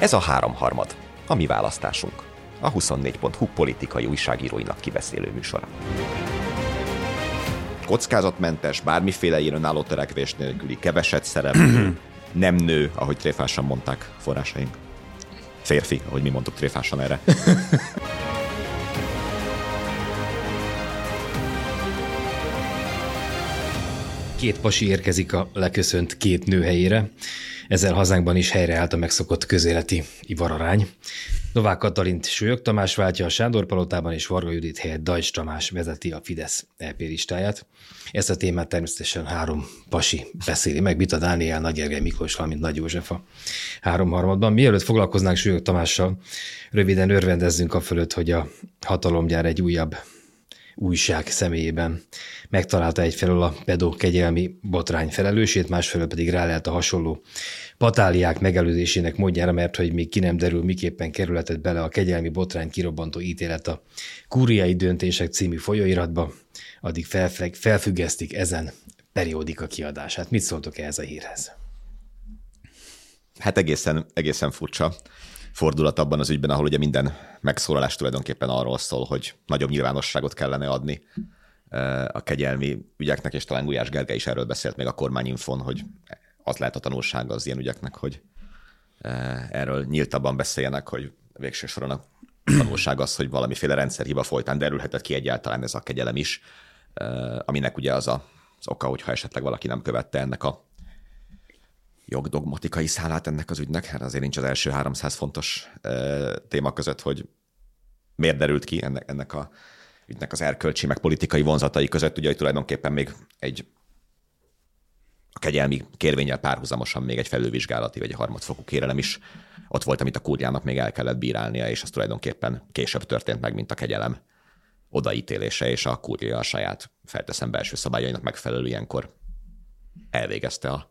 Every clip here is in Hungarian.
Ez a háromharmad, a mi választásunk, a 24.hu politikai újságíróinak kibeszélő műsora. Kockázatmentes, bármiféle önálló törekvés nélküli, keveset szereplő, nem nő, ahogy tréfásan mondták forrásaink. Férfi, ahogy mi mondtuk tréfásan erre. Két pasi érkezik a leköszönt két nő helyére. Ezzel hazánkban is helyreállt a megszokott közéleti ivararány. Novák Katalint Sőjök Tamás váltja a Sándor Palotában, és Varga Judit helyett Dajcs Tamás vezeti a Fidesz EP listáját. Ezt a témát természetesen három pasi beszéli meg, Bita Dániel, Nagy Gergely Miklós, valamint Nagy József a három harmadban. Mielőtt foglalkoznánk Sőjök Tamással, röviden örvendezzünk a fölött, hogy a hatalomgyár egy újabb újság személyében megtalálta egyfelől a pedó kegyelmi botrány felelősét, másfelől pedig rá lehet a hasonló patáliák megelőzésének módjára, mert hogy még ki nem derül, miképpen kerületett bele a kegyelmi botrány kirobbantó ítélet a kúriai döntések című folyóiratba, addig felfüggesztik ezen periódika kiadását. Mit szóltok ehhez a hírhez? Hát egészen, egészen furcsa fordulat abban az ügyben, ahol ugye minden megszólalás tulajdonképpen arról szól, hogy nagyobb nyilvánosságot kellene adni eh, a kegyelmi ügyeknek, és talán Gulyás Gergely is erről beszélt még a kormányinfon, hogy az lehet a tanulsága az ilyen ügyeknek, hogy eh, erről nyíltabban beszéljenek, hogy végső soron a tanulság az, hogy valamiféle rendszerhiba folytán derülhetett ki egyáltalán ez a kegyelem is, eh, aminek ugye az a, az oka, hogyha esetleg valaki nem követte ennek a jogdogmatikai szálát ennek az ügynek, hát azért nincs az első 300 fontos téma között, hogy miért derült ki ennek, ennek a ügynek az erkölcsi, meg politikai vonzatai között, ugye, hogy tulajdonképpen még egy a kegyelmi kérvényel párhuzamosan még egy felülvizsgálati vagy egy harmadfokú kérelem is ott volt, amit a kúriának még el kellett bírálnia, és az tulajdonképpen később történt meg, mint a kegyelem odaítélése, és a kúria a saját felteszem belső szabályainak megfelelő ilyenkor elvégezte a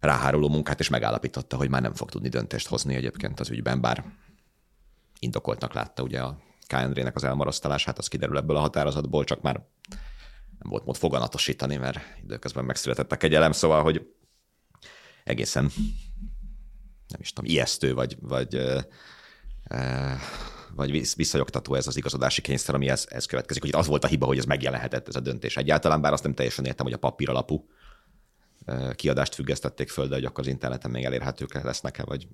ráháruló munkát, és megállapította, hogy már nem fog tudni döntést hozni egyébként az ügyben, bár indokoltnak látta ugye a KNR-nek az elmarasztalását, az kiderül ebből a határozatból, csak már nem volt mód foganatosítani, mert időközben megszületett a kegyelem, szóval, hogy egészen nem is tudom, ijesztő, vagy, vagy, vagy visszajogtató ez az igazodási kényszer, ami ez, ez következik. Hogy az volt a hiba, hogy ez megjelenhetett ez a döntés egyáltalán, bár azt nem teljesen értem, hogy a papír alapú kiadást függesztették föl, de hogy akkor az interneten még elérhetők lesznek-e, vagy...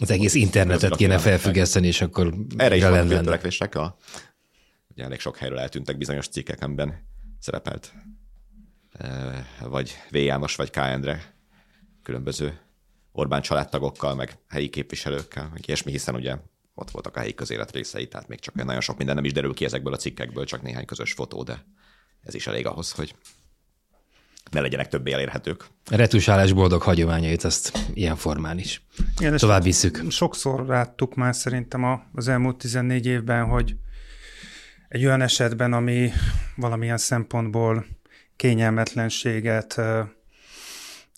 Az egész internetet kéne felfüggeszteni, és akkor Erre is van törekvések. A, ugye elég sok helyről eltűntek bizonyos cikkek, amiben szerepelt vagy V. János, vagy K. Endre különböző Orbán családtagokkal, meg helyi képviselőkkel, meg ilyesmi, hiszen ugye ott voltak a helyi közélet részei, tehát még csak nagyon sok minden nem is derül ki ezekből a cikkekből, csak néhány közös fotó, de ez is elég ahhoz, hogy ne legyenek többé elérhetők. A retusálás boldog hagyományait azt ilyen formán is. Igen, Tovább visszük. Sokszor láttuk már szerintem az elmúlt 14 évben, hogy egy olyan esetben, ami valamilyen szempontból kényelmetlenséget,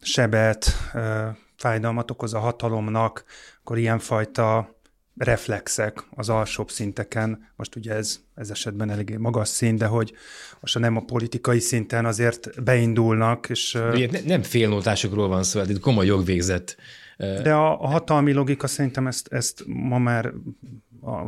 sebet, fájdalmat okoz a hatalomnak, akkor ilyenfajta reflexek az alsóbb szinteken, most ugye ez, ez esetben eléggé magas szint, de hogy most nem a politikai szinten azért beindulnak, és... Ugye, nem félnótásokról van szó, hát itt komoly jogvégzett. De a, a hatalmi logika szerintem ezt, ezt ma már a,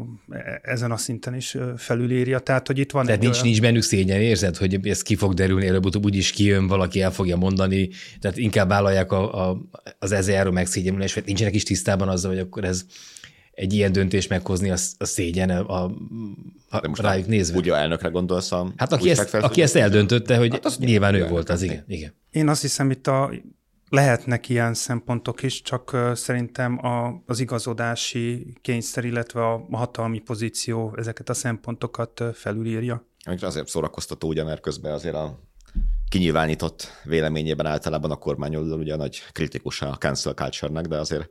ezen a szinten is felülírja. Tehát, hogy itt van Tehát nincs, olyan... nincs bennük szégyen, érzed, hogy ez ki fog derülni, előbb-utóbb úgyis kijön, valaki el fogja mondani, tehát inkább vállalják a, a, az ezzel járó megszégyenülés, vagy nincsenek is tisztában azzal, hogy akkor ez egy ilyen döntés meghozni, a, a szégyen a, a, De most rájuk nézve. Úgy a elnökre gondolsz a Hát aki ezt, aki ezt eldöntötte, hogy hát az nyilván ő volt az, igen, igen. Én azt hiszem, itt a, lehetnek ilyen szempontok is, csak szerintem a, az igazodási kényszer, illetve a hatalmi pozíció ezeket a szempontokat felülírja. Azért szórakoztató, ugye, mert közben azért a kinyilvánított véleményében általában a kormány ugye a nagy kritikusa a cancel culture de azért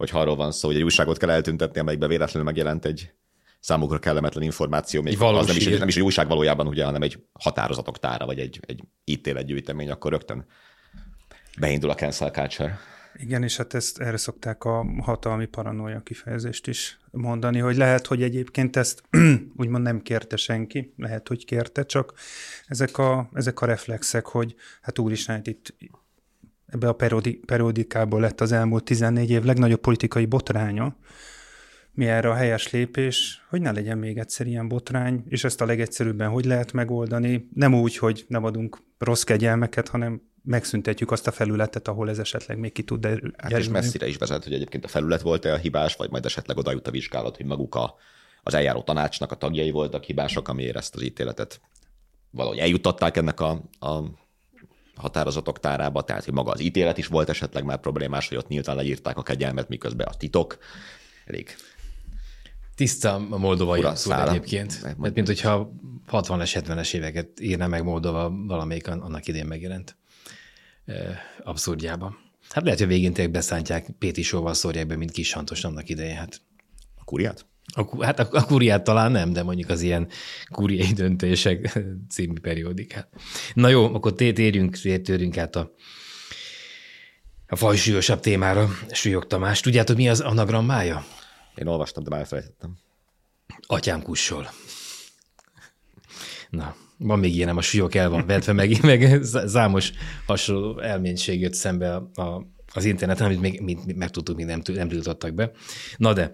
hogy arról van szó, hogy egy újságot kell eltüntetni, amelyikben véletlenül megjelent egy számukra kellemetlen információ, még az nem is, nem is egy újság valójában, ugye, hanem egy határozatok tára, vagy egy, egy ítéletgyűjtemény, akkor rögtön beindul a cancel culture. Igen, és hát ezt, erre szokták a hatalmi paranoia kifejezést is mondani, hogy lehet, hogy egyébként ezt úgymond nem kérte senki, lehet, hogy kérte, csak ezek a, ezek a reflexek, hogy hát úristen, itt ebbe a periodi, periodikából lett az elmúlt 14 év legnagyobb politikai botránya, mi erre a helyes lépés, hogy ne legyen még egyszer ilyen botrány, és ezt a legegyszerűbben hogy lehet megoldani, nem úgy, hogy nem adunk rossz kegyelmeket, hanem megszüntetjük azt a felületet, ahol ez esetleg még ki tud derülni. Hát és messzire is vezet, hogy egyébként a felület volt-e a hibás, vagy majd esetleg oda jut a vizsgálat, hogy maguk a, az eljáró tanácsnak a tagjai voltak hibások, amiért ezt az ítéletet valahogy eljutották ennek a, a határozatok tárába, tehát hogy maga az ítélet is volt esetleg már problémás, hogy ott nyíltan leírták a kegyelmet, miközben a titok elég Tiszta a moldovai abszurd egyébként. Mert mint hogyha 60-es, 70-es éveket írna meg Moldova valamelyik annak idén megjelent abszurdjában. Hát lehet, hogy végén tényleg beszántják, Péti Sóval szórják be, mint kis Santos annak idején. Hát. A kuriát? A, hát a, a kuriát talán nem, de mondjuk az ilyen kuriai döntések című periódikát. Na jó, akkor térjünk, térjünk át a, a fajsúlyosabb témára, Súlyog Tamás. Tudjátok, mi az anagrammája? Én olvastam, de már elfelejtettem. Atyám kussol. Na, van még ilyenem, a súlyok el van vetve, meg, meg zámos hasonló elménység jött szembe a, a, az interneten, amit még, még megtudtuk, még nem, nem tiltottak be. Na de,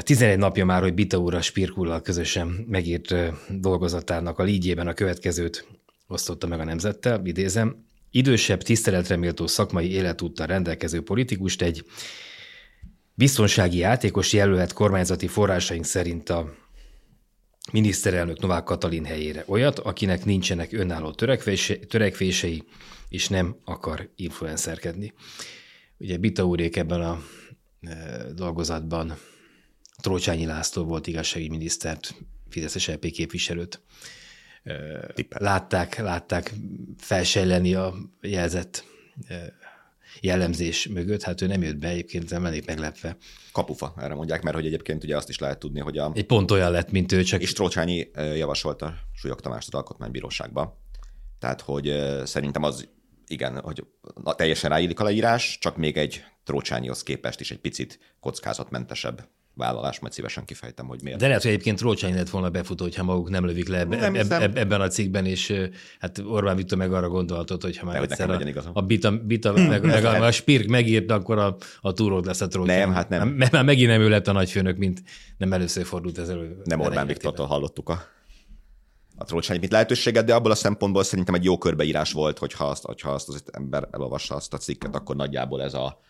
11 napja már, hogy Bita úr a Spirkullal közösen megírt dolgozatának a lígyében a következőt osztotta meg a nemzettel, idézem, idősebb, tiszteletre méltó szakmai életúttal rendelkező politikust egy biztonsági játékos jelölhet kormányzati forrásaink szerint a miniszterelnök Novák Katalin helyére olyat, akinek nincsenek önálló törekvése, törekvései, és nem akar influencerkedni. Ugye Bita úrék ebben a dolgozatban Trócsányi László volt igazságügyminisztert, Fideszes LP képviselőt. E, látták, látták felsejleni a jelzett jellemzés mögött, hát ő nem jött be, egyébként nem elég meglepve. Kapufa, erre mondják, mert hogy egyébként ugye azt is lehet tudni, hogy a... Egy pont olyan lett, mint ő, csak... És Trócsányi javasolta Súlyog Tamást az alkotmánybíróságba. Tehát, hogy szerintem az igen, hogy teljesen ráillik a leírás, csak még egy Trócsányihoz képest is egy picit kockázatmentesebb vállalás, majd szívesen kifejtem, hogy miért. De lehet, hogy egyébként Rócsány lett volna befutó, hogyha maguk nem lövik le ebbe, nem eb, eb, ebben a cikkben, és hát Orbán Viktor meg arra gondoltott, hogy ha már egyszer a, a, Bita, Bita meg, meg a, a Spirk megírt, akkor a, a túród lesz a Trócsány. Nem, hát nem. Mert már megint nem ő lett a nagyfőnök, mint nem először fordult ez elő. Nem Orbán Viktortól hallottuk a a Trócsányi mint lehetőséget, de abból a szempontból szerintem egy jó körbeírás volt, hogyha azt, hogyha azt az ember elolvassa azt a cikket, akkor nagyjából ez a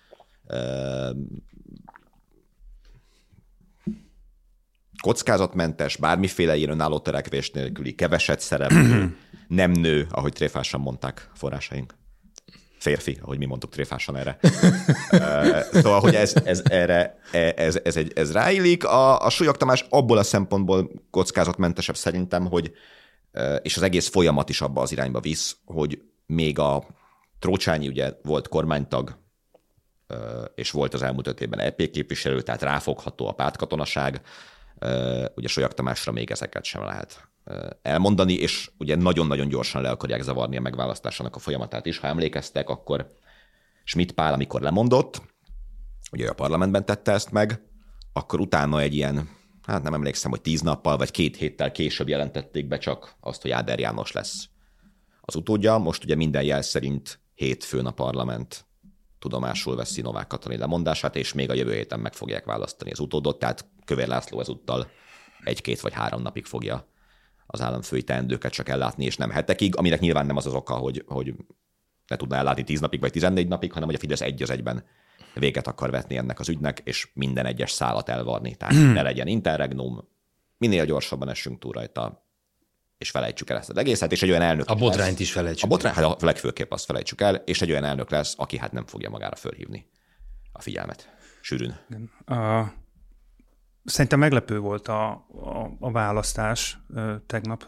kockázatmentes, bármiféle ilyen önálló törekvés nélküli, keveset szereplő, nem nő, ahogy tréfásan mondták forrásaink. Férfi, ahogy mi mondtuk tréfásan erre. szóval, hogy ez, ez, erre, e, ez, ez, egy, ez ráillik. A, a Súlyog Tamás abból a szempontból kockázatmentesebb szerintem, hogy és az egész folyamat is abba az irányba visz, hogy még a Trócsányi ugye volt kormánytag, és volt az elmúlt öt évben EP képviselő, tehát ráfogható a pártkatonaság, ugye Solyag Tamásra még ezeket sem lehet elmondani, és ugye nagyon-nagyon gyorsan le akarják zavarni a megválasztásának a folyamatát is. Ha emlékeztek, akkor Schmidt Pál, amikor lemondott, ugye a parlamentben tette ezt meg, akkor utána egy ilyen, hát nem emlékszem, hogy tíz nappal vagy két héttel később jelentették be csak azt, hogy Áder János lesz az utódja. Most ugye minden jel szerint hétfőn a parlament tudomásul veszi Novák Katalin lemondását, és még a jövő héten meg fogják választani az utódot, tehát Kövér László ezúttal egy-két vagy három napig fogja az államfői teendőket csak ellátni, és nem hetekig, aminek nyilván nem az az oka, hogy, hogy ne tudná ellátni tíz napig vagy tizennégy napig, hanem hogy a Fidesz egy az egyben véget akar vetni ennek az ügynek, és minden egyes szálat elvarni. Tehát ne legyen interregnum, minél gyorsabban essünk túl rajta, és felejtsük el ezt az egészet, és egy olyan elnök A botrányt lesz, is felejtsük A botrány, hát a legfőképp azt felejtsük el, és egy olyan elnök lesz, aki hát nem fogja magára fölhívni a figyelmet. Sűrűn. A, szerintem meglepő volt a, a, a választás tegnap,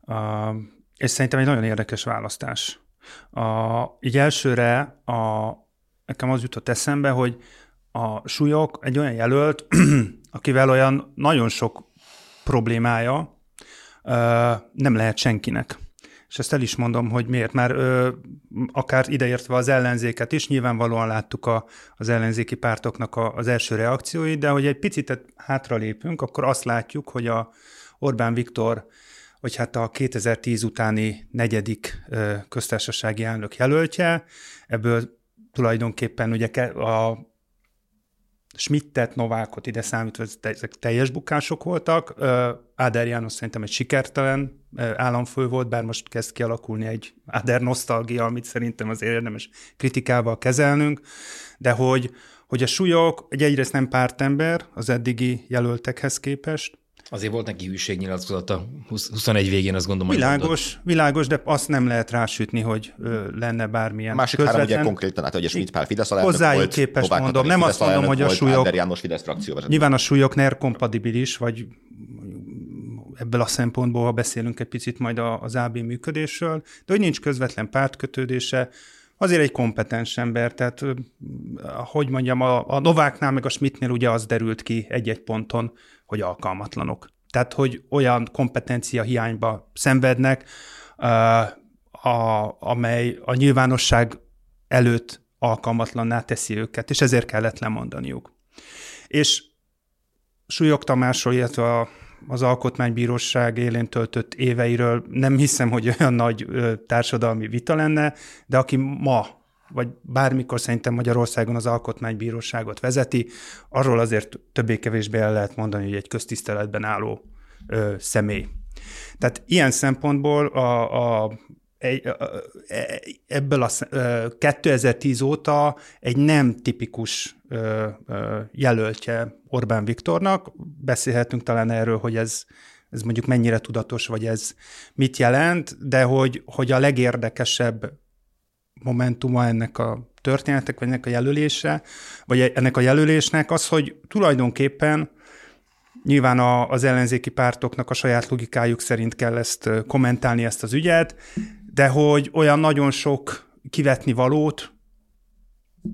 a, és szerintem egy nagyon érdekes választás. A, így elsőre a, nekem az jutott eszembe, hogy a súlyok egy olyan jelölt, akivel olyan nagyon sok problémája, nem lehet senkinek. És ezt el is mondom, hogy miért. Már ö, akár ideértve az ellenzéket is, nyilvánvalóan láttuk a, az ellenzéki pártoknak a, az első reakcióit, de hogy egy picit hátra lépünk, akkor azt látjuk, hogy a Orbán Viktor hogy hát a 2010 utáni negyedik köztársasági elnök jelöltje, ebből tulajdonképpen ugye a Schmidtet, Novákot ide számítva, ezek teljes bukások voltak. Áder János szerintem egy sikertelen államfő volt, bár most kezd kialakulni egy Áder nosztalgia, amit szerintem azért érdemes kritikával kezelnünk, de hogy, hogy a súlyok egy egyrészt nem pártember az eddigi jelöltekhez képest, Azért volt neki hűségnyilatkozata 21 végén, azt gondolom. Világos, világos, de azt nem lehet rásütni, hogy ö, lenne bármilyen A másik közvetlen. három ugye konkrétan, hát hogy Schmidt Pál Fidesz alelnök Hozzájuk volt, képest Novák mondom, nem azt mondom, hogy a súlyok... János Fidesz frakció Nyilván a súlyok NER kompatibilis, vagy ebből a szempontból, ha beszélünk egy picit majd az AB működésről, de hogy nincs közvetlen pártkötődése, azért egy kompetens ember, tehát hogy mondjam, a, a Nováknál meg a Schmidtnél ugye az derült ki egy-egy ponton, hogy alkalmatlanok. Tehát, hogy olyan kompetencia hiányba szenvednek, a, amely a nyilvánosság előtt alkalmatlanná teszi őket, és ezért kellett lemondaniuk. És Súlyog Tamásról, illetve a, az Alkotmánybíróság élén töltött éveiről nem hiszem, hogy olyan nagy társadalmi vita lenne, de aki ma vagy bármikor szerintem Magyarországon az alkotmánybíróságot vezeti, arról azért többé-kevésbé el lehet mondani, hogy egy köztiszteletben álló ö, személy. Tehát ilyen szempontból a, a, egy, ebből a 2010 óta egy nem tipikus jelöltje Orbán Viktornak. Beszélhetünk talán erről, hogy ez, ez mondjuk mennyire tudatos, vagy ez mit jelent, de hogy, hogy a legérdekesebb momentuma ennek a történetek, vagy ennek a jelölése, vagy ennek a jelölésnek az, hogy tulajdonképpen nyilván a, az ellenzéki pártoknak a saját logikájuk szerint kell ezt kommentálni, ezt az ügyet, de hogy olyan nagyon sok kivetni valót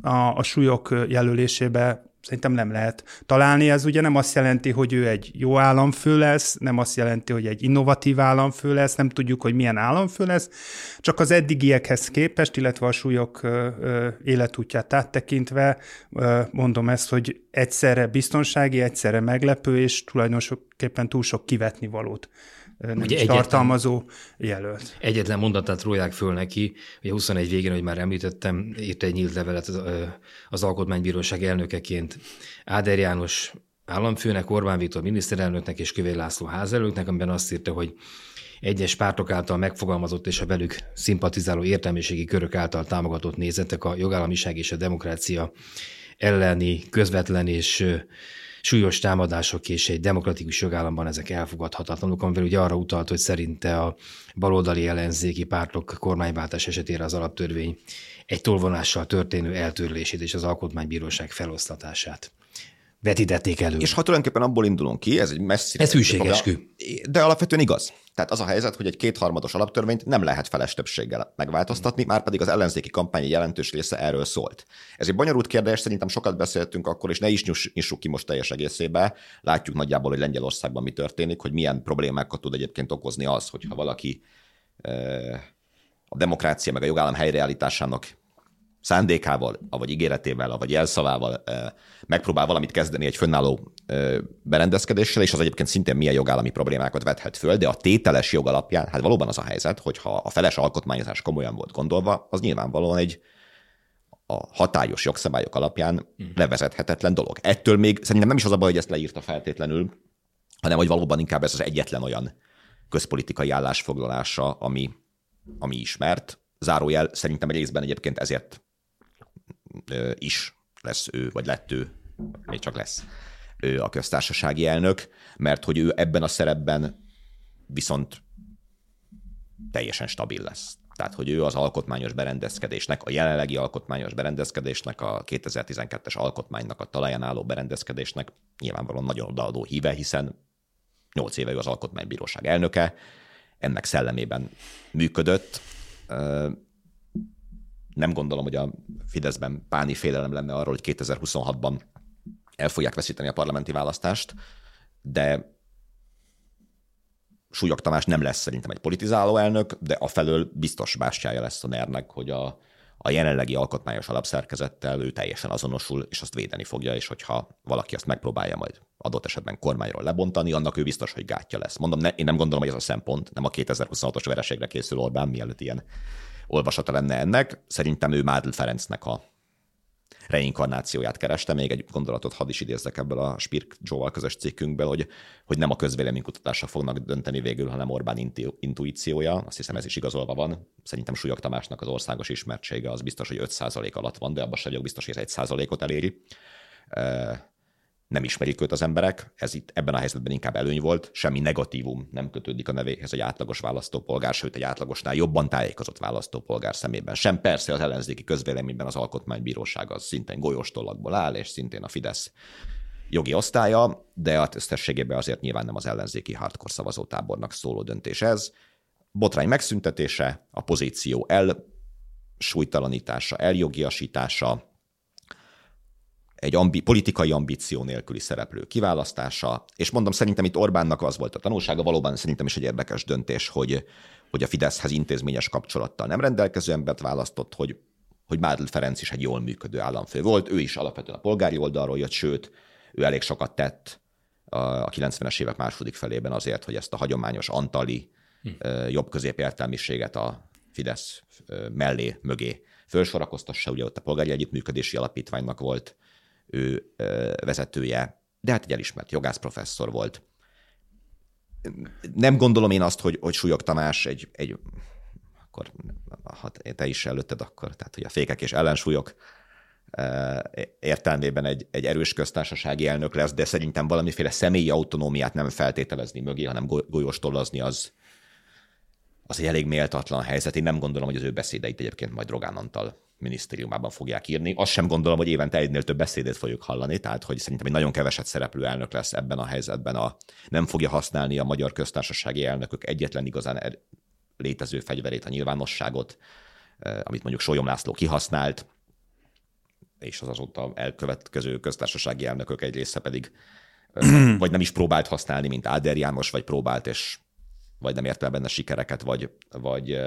a, a súlyok jelölésébe szerintem nem lehet találni. Ez ugye nem azt jelenti, hogy ő egy jó államfő lesz, nem azt jelenti, hogy egy innovatív államfő lesz, nem tudjuk, hogy milyen államfő lesz, csak az eddigiekhez képest, illetve a súlyok életútját áttekintve mondom ezt, hogy egyszerre biztonsági, egyszerre meglepő, és tulajdonképpen túl sok kivetni valót nem Ugye egyetlen, tartalmazó jelölt. Egyetlen mondatát rólják föl neki, hogy a 21 végén, hogy már említettem, írt egy nyílt levelet az, az Alkotmánybíróság elnökeként Áder János államfőnek, Orbán Viktor miniszterelnöknek és Kövér László házelőknek, amiben azt írta, hogy egyes pártok által megfogalmazott és a velük szimpatizáló értelmiségi körök által támogatott nézetek a jogállamiság és a demokrácia elleni közvetlen és súlyos támadások és egy demokratikus jogállamban ezek elfogadhatatlanok, amivel ugye arra utalt, hogy szerinte a baloldali ellenzéki pártok kormányváltás esetére az alaptörvény egy tolvonással történő eltörlését és az alkotmánybíróság feloszlatását vetítették elő. És ha tulajdonképpen abból indulunk ki, ez egy messzi... Ez hűségeskü. De alapvetően igaz. Tehát az a helyzet, hogy egy kétharmados alaptörvényt nem lehet feles többséggel megváltoztatni, már pedig az ellenzéki kampány jelentős része erről szólt. Ez egy bonyolult kérdés, szerintem sokat beszéltünk akkor, és ne is nyissuk ki most teljes egészébe. Látjuk nagyjából, hogy Lengyelországban mi történik, hogy milyen problémákat tud egyébként okozni az, hogyha valaki a demokrácia meg a jogállam helyreállításának szándékával, vagy ígéretével, vagy jelszavával megpróbál valamit kezdeni egy fönnálló berendezkedéssel, és az egyébként szintén milyen jogállami problémákat vethet föl, de a tételes jog alapján, hát valóban az a helyzet, hogy ha a feles alkotmányozás komolyan volt gondolva, az nyilvánvalóan egy a hatályos jogszabályok alapján mhm. levezethetetlen dolog. Ettől még szerintem nem is az a baj, hogy ezt leírta feltétlenül, hanem hogy valóban inkább ez az egyetlen olyan közpolitikai állásfoglalása, ami, ami ismert. Zárójel szerintem egy részben egyébként ezért is lesz ő, vagy lett ő, még csak lesz ő a köztársasági elnök, mert hogy ő ebben a szerepben viszont teljesen stabil lesz. Tehát, hogy ő az alkotmányos berendezkedésnek, a jelenlegi alkotmányos berendezkedésnek, a 2012-es alkotmánynak, a talaján álló berendezkedésnek nyilvánvalóan nagyon odaadó híve, hiszen 8 éve ő az alkotmánybíróság elnöke, ennek szellemében működött nem gondolom, hogy a Fideszben páni félelem lenne arról, hogy 2026-ban el fogják veszíteni a parlamenti választást, de Súlyog Tamás nem lesz szerintem egy politizáló elnök, de afelől biztos bástyája lesz a ner hogy a, a jelenlegi alkotmányos alapszerkezettel ő teljesen azonosul, és azt védeni fogja, és hogyha valaki azt megpróbálja majd adott esetben kormányról lebontani, annak ő biztos, hogy gátja lesz. Mondom, ne, én nem gondolom, hogy ez a szempont, nem a 2026-os vereségre készül Orbán, mielőtt ilyen olvasata lenne ennek. Szerintem ő Mádl Ferencnek a reinkarnációját kereste. Még egy gondolatot hadd is idézzek ebből a Spirk Joe-val közös cikkünkből, hogy, hogy nem a közvéleménykutatásra fognak dönteni végül, hanem Orbán intu- intuíciója. Azt hiszem ez is igazolva van. Szerintem Súlyog Tamásnak az országos ismertsége az biztos, hogy 5% alatt van, de abban sem vagyok biztos, hogy ez 1%-ot eléri nem ismerik őt az emberek, ez itt ebben a helyzetben inkább előny volt, semmi negatívum nem kötődik a nevéhez egy átlagos választópolgár, sőt egy átlagosnál jobban tájékozott választópolgár szemében. Sem persze az ellenzéki közvéleményben az alkotmánybíróság az szintén golyóstollakból áll, és szintén a Fidesz jogi osztálya, de a összességében azért nyilván nem az ellenzéki hardcore szavazótábornak szóló döntés ez. Botrány megszüntetése, a pozíció el súlytalanítása, eljogiasítása, egy ambi, politikai ambíció nélküli szereplő kiválasztása, és mondom, szerintem itt Orbánnak az volt a tanulsága, valóban szerintem is egy érdekes döntés, hogy, hogy a Fideszhez intézményes kapcsolattal nem rendelkező embert választott, hogy, hogy Mádl Ferenc is egy jól működő államfő volt, ő is alapvetően a polgári oldalról jött, sőt, ő elég sokat tett a 90-es évek második felében azért, hogy ezt a hagyományos antali hm. jobb középértelmiséget a Fidesz mellé, mögé fölsorakoztassa, ugye ott a polgári együttműködési alapítványnak volt ő vezetője, de hát egy elismert jogász professzor volt. Nem gondolom én azt, hogy, hogy Súlyog Tamás egy, egy akkor ha te is előtted akkor, tehát hogy a fékek és ellensúlyok értelmében egy, egy erős köztársasági elnök lesz, de szerintem valamiféle személyi autonómiát nem feltételezni mögé, hanem golyóstolazni az, az egy elég méltatlan helyzet. Én nem gondolom, hogy az ő beszédeit egyébként majd Rogán Antal minisztériumában fogják írni. Azt sem gondolom, hogy évente egynél több beszédét fogjuk hallani, tehát hogy szerintem egy nagyon keveset szereplő elnök lesz ebben a helyzetben. A, nem fogja használni a magyar köztársasági elnökök egyetlen igazán er, létező fegyverét, a nyilvánosságot, amit mondjuk Sólyom László kihasznált, és az azóta elkövetkező köztársasági elnökök egy része pedig vagy nem is próbált használni, mint Áder János, vagy próbált, és vagy nem ért el benne sikereket, vagy, vagy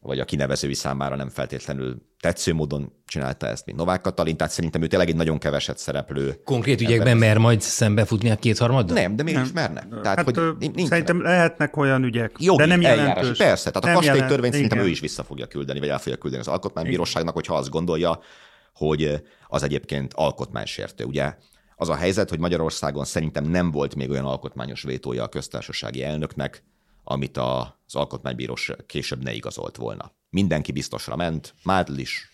vagy a kinevezői számára nem feltétlenül tetsző módon csinálta ezt, mint Novák Katalin, tehát szerintem ő tényleg egy nagyon keveset szereplő. Konkrét ügyekben mer majd szembefutni a kétharmaddal? Nem, de mégis merne. Tehát, hát, hogy nincs szerintem lehetnek olyan ügyek, Jogi, de nem jelentős. Persze, tehát a kastélytörvényt szerintem ő is vissza fogja küldeni, vagy el fogja küldeni az alkotmánybíróságnak, hogyha azt gondolja, hogy az egyébként alkotmánysértő. Ugye az a helyzet, hogy Magyarországon szerintem nem volt még olyan alkotmányos vétója a köztársasági elnöknek, amit az alkotmánybíróság később ne igazolt volna. Mindenki biztosra ment, Mádl is,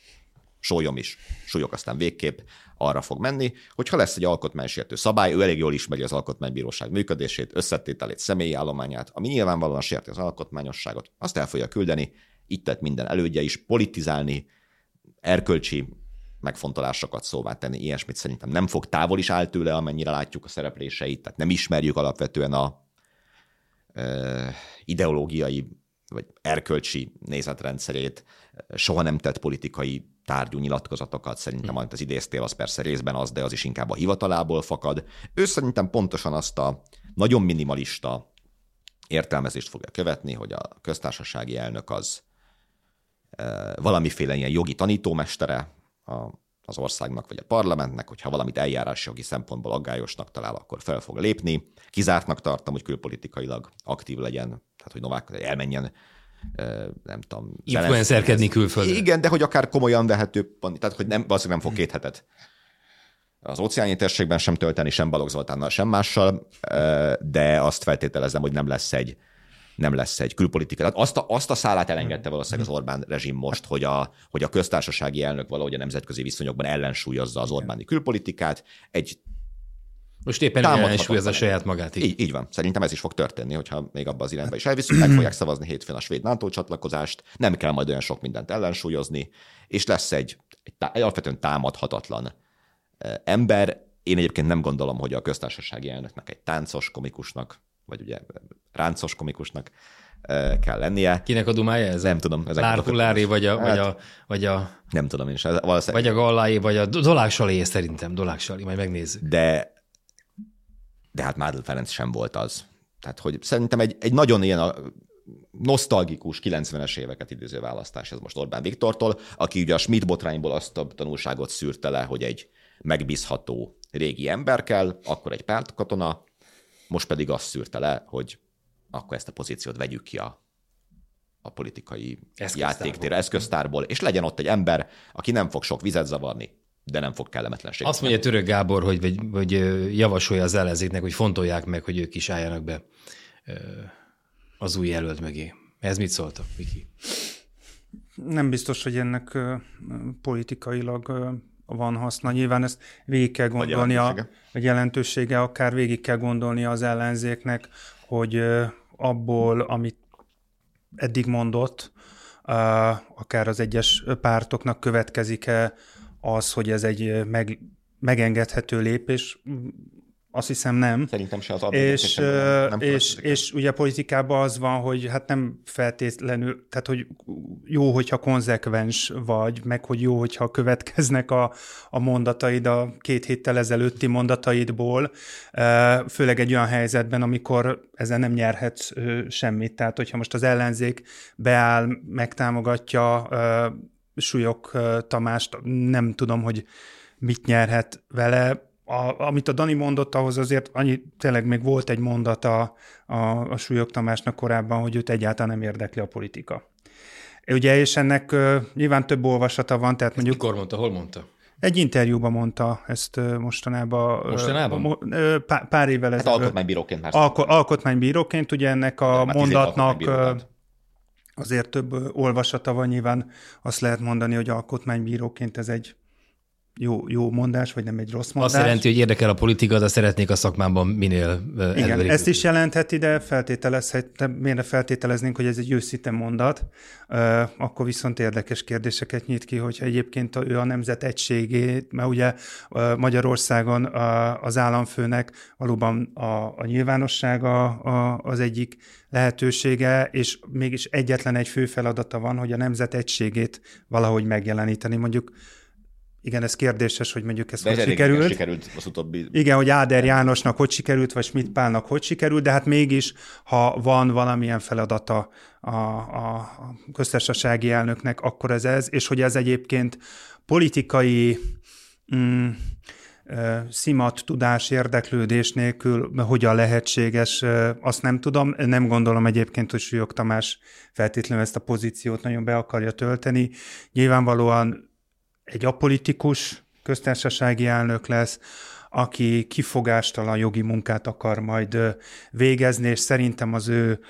Sólyom is, súlyok aztán végképp arra fog menni, hogy ha lesz egy alkotmánysértő szabály, ő elég jól ismeri az alkotmánybíróság működését, összetételét, személyi állományát, ami nyilvánvalóan sérti az alkotmányosságot, azt el fogja küldeni, itt tett minden elődje is, politizálni, erkölcsi megfontolásokat szóvá tenni, ilyesmit szerintem nem fog távol is áll tőle, amennyire látjuk a szerepléseit, tehát nem ismerjük alapvetően a ideológiai vagy erkölcsi nézetrendszerét, soha nem tett politikai tárgyú nyilatkozatokat, szerintem, amit az idéztél, az persze részben az, de az is inkább a hivatalából fakad. Ő szerintem pontosan azt a nagyon minimalista értelmezést fogja követni, hogy a köztársasági elnök az valamiféle ilyen jogi tanítómestere a az országnak vagy a parlamentnek, hogyha valamit eljárási jogi szempontból aggályosnak talál, akkor fel fog lépni. Kizártnak tartom, hogy külpolitikailag aktív legyen, tehát hogy Novák elmenjen nem tudom. Influencerkedni külföldön. Igen, de hogy akár komolyan vehető, tehát hogy nem, valószínűleg nem fog két hetet az óceáni térségben sem tölteni, sem Balogh Zoltánnal, sem mással, de azt feltételezem, hogy nem lesz egy nem lesz egy külpolitika. Tehát azt a, azt a szálát elengedte valószínűleg az Orbán rezsim most, hogy a, hogy a köztársasági elnök valahogy a nemzetközi viszonyokban ellensúlyozza az Orbáni külpolitikát. Egy most éppen ellensúlyozza saját magát. Így. így. így van. Szerintem ez is fog történni, hogyha még abba az irányba is elviszünk, meg fogják szavazni hétfőn a svéd NATO csatlakozást, nem kell majd olyan sok mindent ellensúlyozni, és lesz egy, egy, egy alapvetően támadhatatlan ember. Én egyébként nem gondolom, hogy a köztársasági elnöknek egy táncos komikusnak vagy ugye ráncos komikusnak kell lennie. Kinek a dumája ez? Nem tudom. Lárhulári, vagy a, hát, vagy, a, vagy a... Nem tudom én is. Vagy a Gallái, vagy a Dolák Salé szerintem, Dolák Salé, majd megnézzük. De, de hát Mádl Ferenc sem volt az. Tehát, hogy szerintem egy, egy nagyon ilyen a nosztalgikus 90-es éveket időző választás ez most Orbán Viktortól, aki ugye a Schmidt botrányból azt a tanulságot szűrte le, hogy egy megbízható régi ember kell, akkor egy pártkatona, most pedig azt szűrte le, hogy akkor ezt a pozíciót vegyük ki a, a politikai játéktér eszköztárból, és legyen ott egy ember, aki nem fog sok vizet zavarni, de nem fog kellemetlenség. Azt mondja Török Gábor, hogy, vagy, vagy javasolja az ellenzéknek, hogy fontolják meg, hogy ők is álljanak be az új jelölt mögé. Ez mit szóltak, Viki? Nem biztos, hogy ennek politikailag van haszna. Nyilván ezt végig kell gondolni, a, a jelentősége, akár végig kell gondolni az ellenzéknek, hogy abból, amit eddig mondott, akár az egyes pártoknak következik-e az, hogy ez egy meg, megengedhető lépés, azt hiszem nem. Szerintem se az és, nem, nem és, és ugye politikában az van, hogy hát nem feltétlenül, tehát hogy jó, hogyha konzekvens vagy, meg hogy jó, hogyha következnek a, a mondataid a két héttel ezelőtti mondataidból, főleg egy olyan helyzetben, amikor ezen nem nyerhetsz semmit. Tehát, hogyha most az ellenzék beáll, megtámogatja Súlyok Tamást, nem tudom, hogy mit nyerhet vele, a, amit a Dani mondott, ahhoz azért annyi, tényleg még volt egy mondata a, a Súlyog Tamásnak korábban, hogy őt egyáltalán nem érdekli a politika. Ugye, és ennek uh, nyilván több olvasata van, tehát ezt mondjuk... Mikor mondta, hol mondta? Egy interjúban mondta ezt mostanában. Mostanában? Uh, pár, pár évvel hát ezelőtt. alkotmánybíróként már. Alko- alkotmánybíróként, ugye ennek a mondatnak azért több olvasata van, nyilván azt lehet mondani, hogy alkotmánybíróként ez egy jó, jó mondás, vagy nem egy rossz mondás. Azt jelenti, hogy érdekel a politika, de szeretnék a szakmában minél Igen, előrébb. ezt is jelentheti, de feltételezhet, miért feltételeznénk, hogy ez egy őszinte mondat, akkor viszont érdekes kérdéseket nyit ki, hogyha egyébként ő a nemzet egységét, mert ugye Magyarországon az államfőnek valóban a, a nyilvánossága az egyik lehetősége, és mégis egyetlen egy fő feladata van, hogy a nemzet egységét valahogy megjeleníteni. Mondjuk igen, ez kérdéses, hogy mondjuk ez de hogy sikerült. sikerült az utóbbi... Igen, hogy Áder Jánosnak hogy sikerült, vagy Schmidt Pálnak hogy sikerült, de hát mégis, ha van valamilyen feladata a, a, köztársasági elnöknek, akkor ez ez, és hogy ez egyébként politikai mm, szimat, tudás, érdeklődés nélkül hogyan lehetséges, azt nem tudom. Nem gondolom egyébként, hogy Súlyog Tamás feltétlenül ezt a pozíciót nagyon be akarja tölteni. Nyilvánvalóan egy apolitikus köztársasági elnök lesz, aki kifogástalan jogi munkát akar majd végezni, és szerintem az ő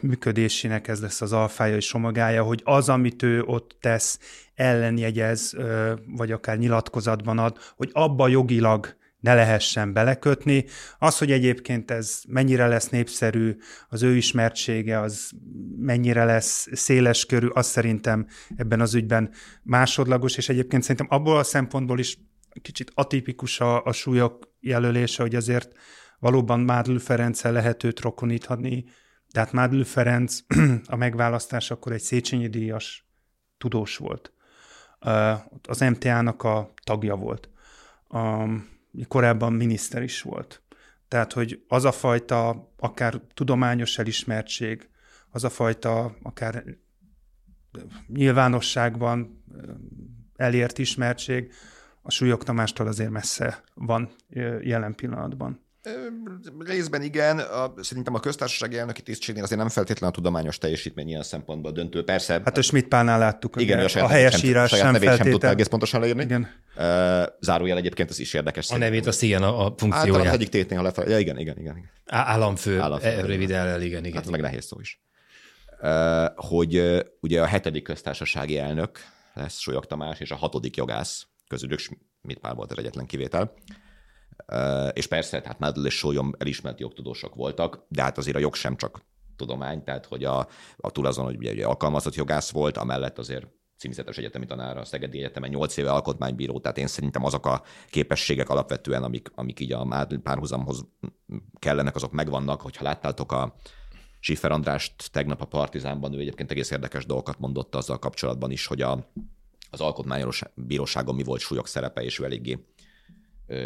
működésének ez lesz az alfája és somagája, hogy az, amit ő ott tesz, ellenjegyez, vagy akár nyilatkozatban ad, hogy abba jogilag ne lehessen belekötni. Az, hogy egyébként ez mennyire lesz népszerű, az ő ismertsége, az mennyire lesz széles körű, az szerintem ebben az ügyben másodlagos, és egyébként szerintem abból a szempontból is kicsit atipikus a, a súlyok jelölése, hogy azért valóban Mádl Ferenccel lehet őt rokonítani, de hát Mádl Ferenc a megválasztás akkor egy Széchenyi díjas tudós volt. Az MTA-nak a tagja volt. Um, korábban miniszter is volt. Tehát, hogy az a fajta akár tudományos elismertség, az a fajta akár nyilvánosságban elért ismertség, a súlyok Tamástól azért messze van jelen pillanatban. Részben igen, a, szerintem a köztársasági elnöki tisztségnél azért nem feltétlenül a tudományos teljesítmény ilyen szempontból döntő. Persze. Hát a Schmidt láttuk, igen, a, a helyesírás sem, sem feltétlen. sem tudta egész pontosan leírni. Igen. Zárójel egyébként ez is érdekes. A nevét az ilyen a, a funkciója. Általán az egyik tétnél, ha lefelé. Ja, igen, igen, igen. igen. Államfő, Államfő e, rövid el, igen, igen. Hát ez meg nehéz szó is. Hogy ugye a hetedik köztársasági elnök lesz Solyog Tamás, és a hatodik jogász közülük Schmidt Pál volt az egyetlen kivétel és persze, tehát Nadal és Sólyom elismert jogtudósok voltak, de hát azért a jog sem csak tudomány, tehát hogy a, a túl azon, hogy ugye, ugye alkalmazott jogász volt, amellett azért címzetes egyetemi tanára a Szegedi Egyetemen 8 éve alkotmánybíró, tehát én szerintem azok a képességek alapvetően, amik, amik így a párhuzamhoz kellenek, azok megvannak, hogyha láttátok a Schiffer Andrást tegnap a Partizánban, ő egyébként egész érdekes dolgokat mondott azzal kapcsolatban is, hogy a, az alkotmányos bíróságon mi volt súlyok szerepe, és ő eléggé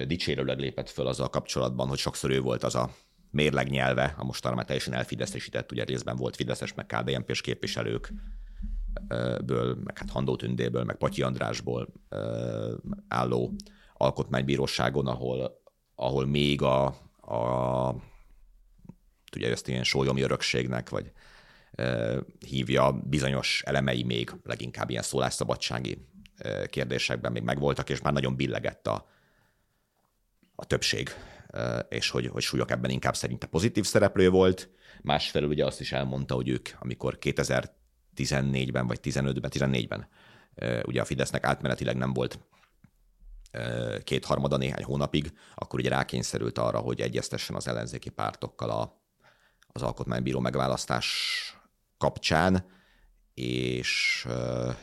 dicsérőleg lépett föl azzal kapcsolatban, hogy sokszor ő volt az a mérleg nyelve, a mostanra már teljesen elfideszesített, ugye részben volt Fideszes, meg KDNP-s képviselők, ből, meg hát Handó Tündéből, meg Patyi Andrásból álló alkotmánybíróságon, ahol, ahol még a, a ugye ezt ilyen sólyomi örökségnek, vagy hívja, bizonyos elemei még leginkább ilyen szólásszabadsági kérdésekben még megvoltak, és már nagyon billegett a, a többség, és hogy, hogy súlyok ebben inkább szerinte pozitív szereplő volt. Másfelől ugye azt is elmondta, hogy ők, amikor 2014-ben, vagy 15-ben, 14-ben ugye a Fidesznek átmenetileg nem volt kétharmada néhány hónapig, akkor ugye rákényszerült arra, hogy egyeztessen az ellenzéki pártokkal a, az alkotmánybíró megválasztás kapcsán, és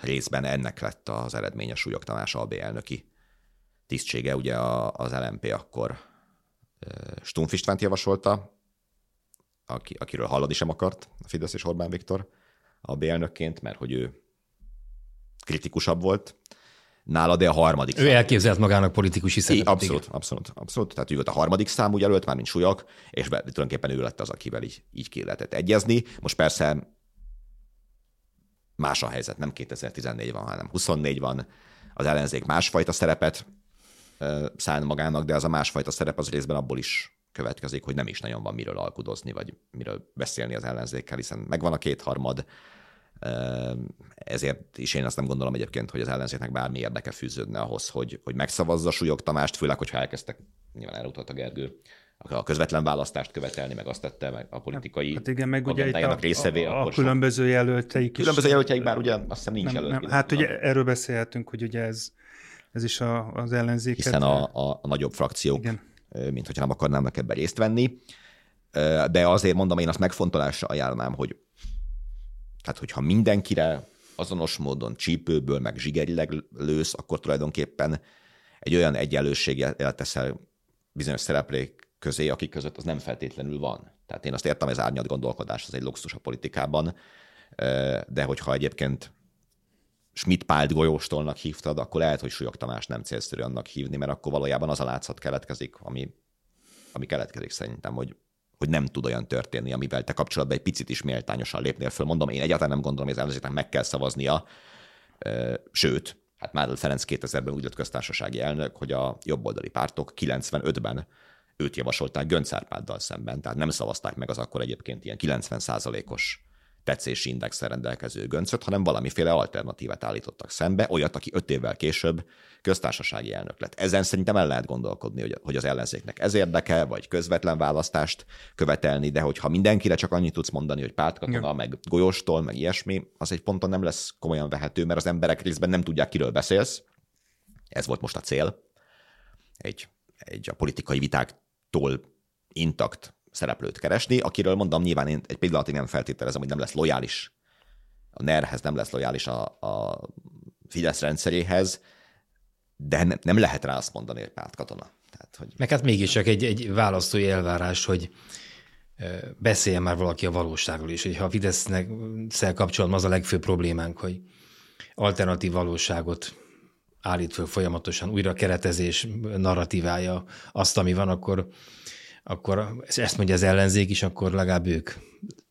részben ennek lett az eredményes Súlyog Tamás Albé elnöki tisztsége. Ugye az LMP akkor Stumpf Istvánt javasolta, aki, akiről hallani sem akart a Fidesz és Orbán Viktor a elnökként, mert hogy ő kritikusabb volt nála, de a harmadik. Ő számú. elképzelt magának politikusi szerepet. Abszolút, abszolút, abszolút. Tehát ő volt a harmadik számú jelölt, már mint súlyok, és be, tulajdonképpen ő lett az, akivel így, így ki lehetett egyezni. Most persze más a helyzet, nem 2014 van, hanem 24 van. Az ellenzék másfajta szerepet szán magának, de az a másfajta szerep az részben abból is következik, hogy nem is nagyon van miről alkudozni, vagy miről beszélni az ellenzékkel, hiszen megvan a kétharmad, ezért is én azt nem gondolom egyébként, hogy az ellenzéknek bármi érdeke fűződne ahhoz, hogy, hogy megszavazza Súlyog Tamást, főleg, hogyha elkezdtek, nyilván elutalt a Gergő, a közvetlen választást követelni, meg azt tette, meg a politikai hát igen, meg ugye itt a, részevé, a, a különböző jelölteik Különböző jelölteik, bár ugye azt hiszem nincs nem, Nem, hát ugye erről beszélhetünk, hogy ugye ez, ez is a, az ellenzéket. Hiszen a, a, a nagyobb frakciók, igen. mint hogyha nem akarnának ebben részt venni. De azért mondom, én azt megfontolásra ajánlnám, hogy tehát, hogyha mindenkire azonos módon csípőből, meg zsigerileg lősz, akkor tulajdonképpen egy olyan egyenlőséget teszel bizonyos szereplék közé, akik között az nem feltétlenül van. Tehát én azt értem, az árnyat gondolkodás az egy luxus a politikában, de hogyha egyébként Schmidt Pált golyóstolnak hívtad, akkor lehet, hogy Súlyog Tamás nem célszerű annak hívni, mert akkor valójában az a látszat keletkezik, ami, ami keletkezik szerintem, hogy hogy nem tud olyan történni, amivel te kapcsolatban egy picit is méltányosan lépnél föl. Mondom, én egyáltalán nem gondolom, hogy az ellenzéknek meg kell szavaznia, sőt, hát már Ferenc 2000-ben úgy lett köztársasági elnök, hogy a jobboldali pártok 95-ben őt javasolták Gönc Árpáddal szemben, tehát nem szavazták meg az akkor egyébként ilyen 90% os tetszési indexel rendelkező göncöt, hanem valamiféle alternatívát állítottak szembe, olyat, aki öt évvel később köztársasági elnök lett. Ezen szerintem el lehet gondolkodni, hogy az ellenzéknek ez érdeke, vagy közvetlen választást követelni, de hogyha mindenkire csak annyit tudsz mondani, hogy pártkatona, ja. meg golyóstól, meg ilyesmi, az egy ponton nem lesz komolyan vehető, mert az emberek részben nem tudják, kiről beszélsz. Ez volt most a cél. Egy, egy a politikai vitáktól intakt szereplőt keresni, akiről mondom, nyilván én egy pillanatig nem feltételezem, hogy nem lesz lojális a NER-hez, nem lesz lojális a, a Fidesz rendszeréhez, de ne, nem lehet rá azt mondani, hogy pártkatona. Tehát, hogy... Meg hát mégis csak egy, egy választói elvárás, hogy beszéljen már valaki a valóságról is, hogy ha a Fidesznek kapcsolatban az a legfőbb problémánk, hogy alternatív valóságot állít föl folyamatosan, újra keretezés narratívája azt, ami van, akkor akkor ezt mondja az ellenzék is, akkor legalább ők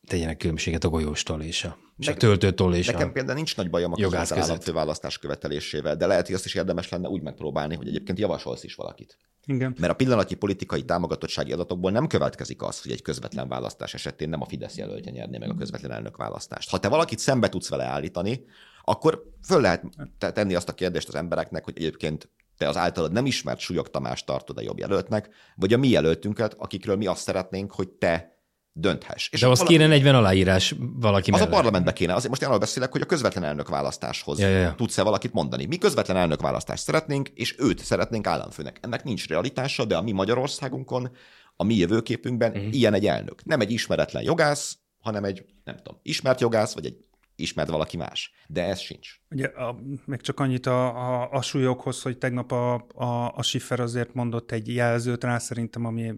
tegyenek különbséget a golyóstól és a, és a töltőtól és Nekem a például nincs nagy bajom az államfőválasztás követelésével, de lehet, hogy azt is érdemes lenne úgy megpróbálni, hogy egyébként javasolsz is valakit. Igen. Mert a pillanatnyi politikai támogatottsági adatokból nem következik az, hogy egy közvetlen választás esetén nem a Fidesz jelöltje nyerné meg a közvetlen elnök választást. Ha te valakit szembe tudsz vele állítani, akkor föl lehet tenni azt a kérdést az embereknek, hogy egyébként te az általad nem ismert Súlyog Tamás tartod a jobb jelöltnek, vagy a mi jelöltünket, akikről mi azt szeretnénk, hogy te dönthess. És De az valami... kéne 40 aláírás valaki Az mellett. a parlamentbe kéne. Azért most arról beszélek, hogy a közvetlen elnök választáshoz ja, ja, ja. tudsz-e valakit mondani. Mi közvetlen elnök választást szeretnénk, és őt szeretnénk államfőnek. Ennek nincs realitása, de a mi Magyarországunkon, a mi jövőképünkben uh-huh. ilyen egy elnök. Nem egy ismeretlen jogász, hanem egy, nem tudom, ismert jogász, vagy egy ismert valaki más. De ez sincs. Ugye, a, még csak annyit a, a, a súlyokhoz, hogy tegnap a, a, a Schiffer azért mondott egy jelzőt rá, szerintem, ami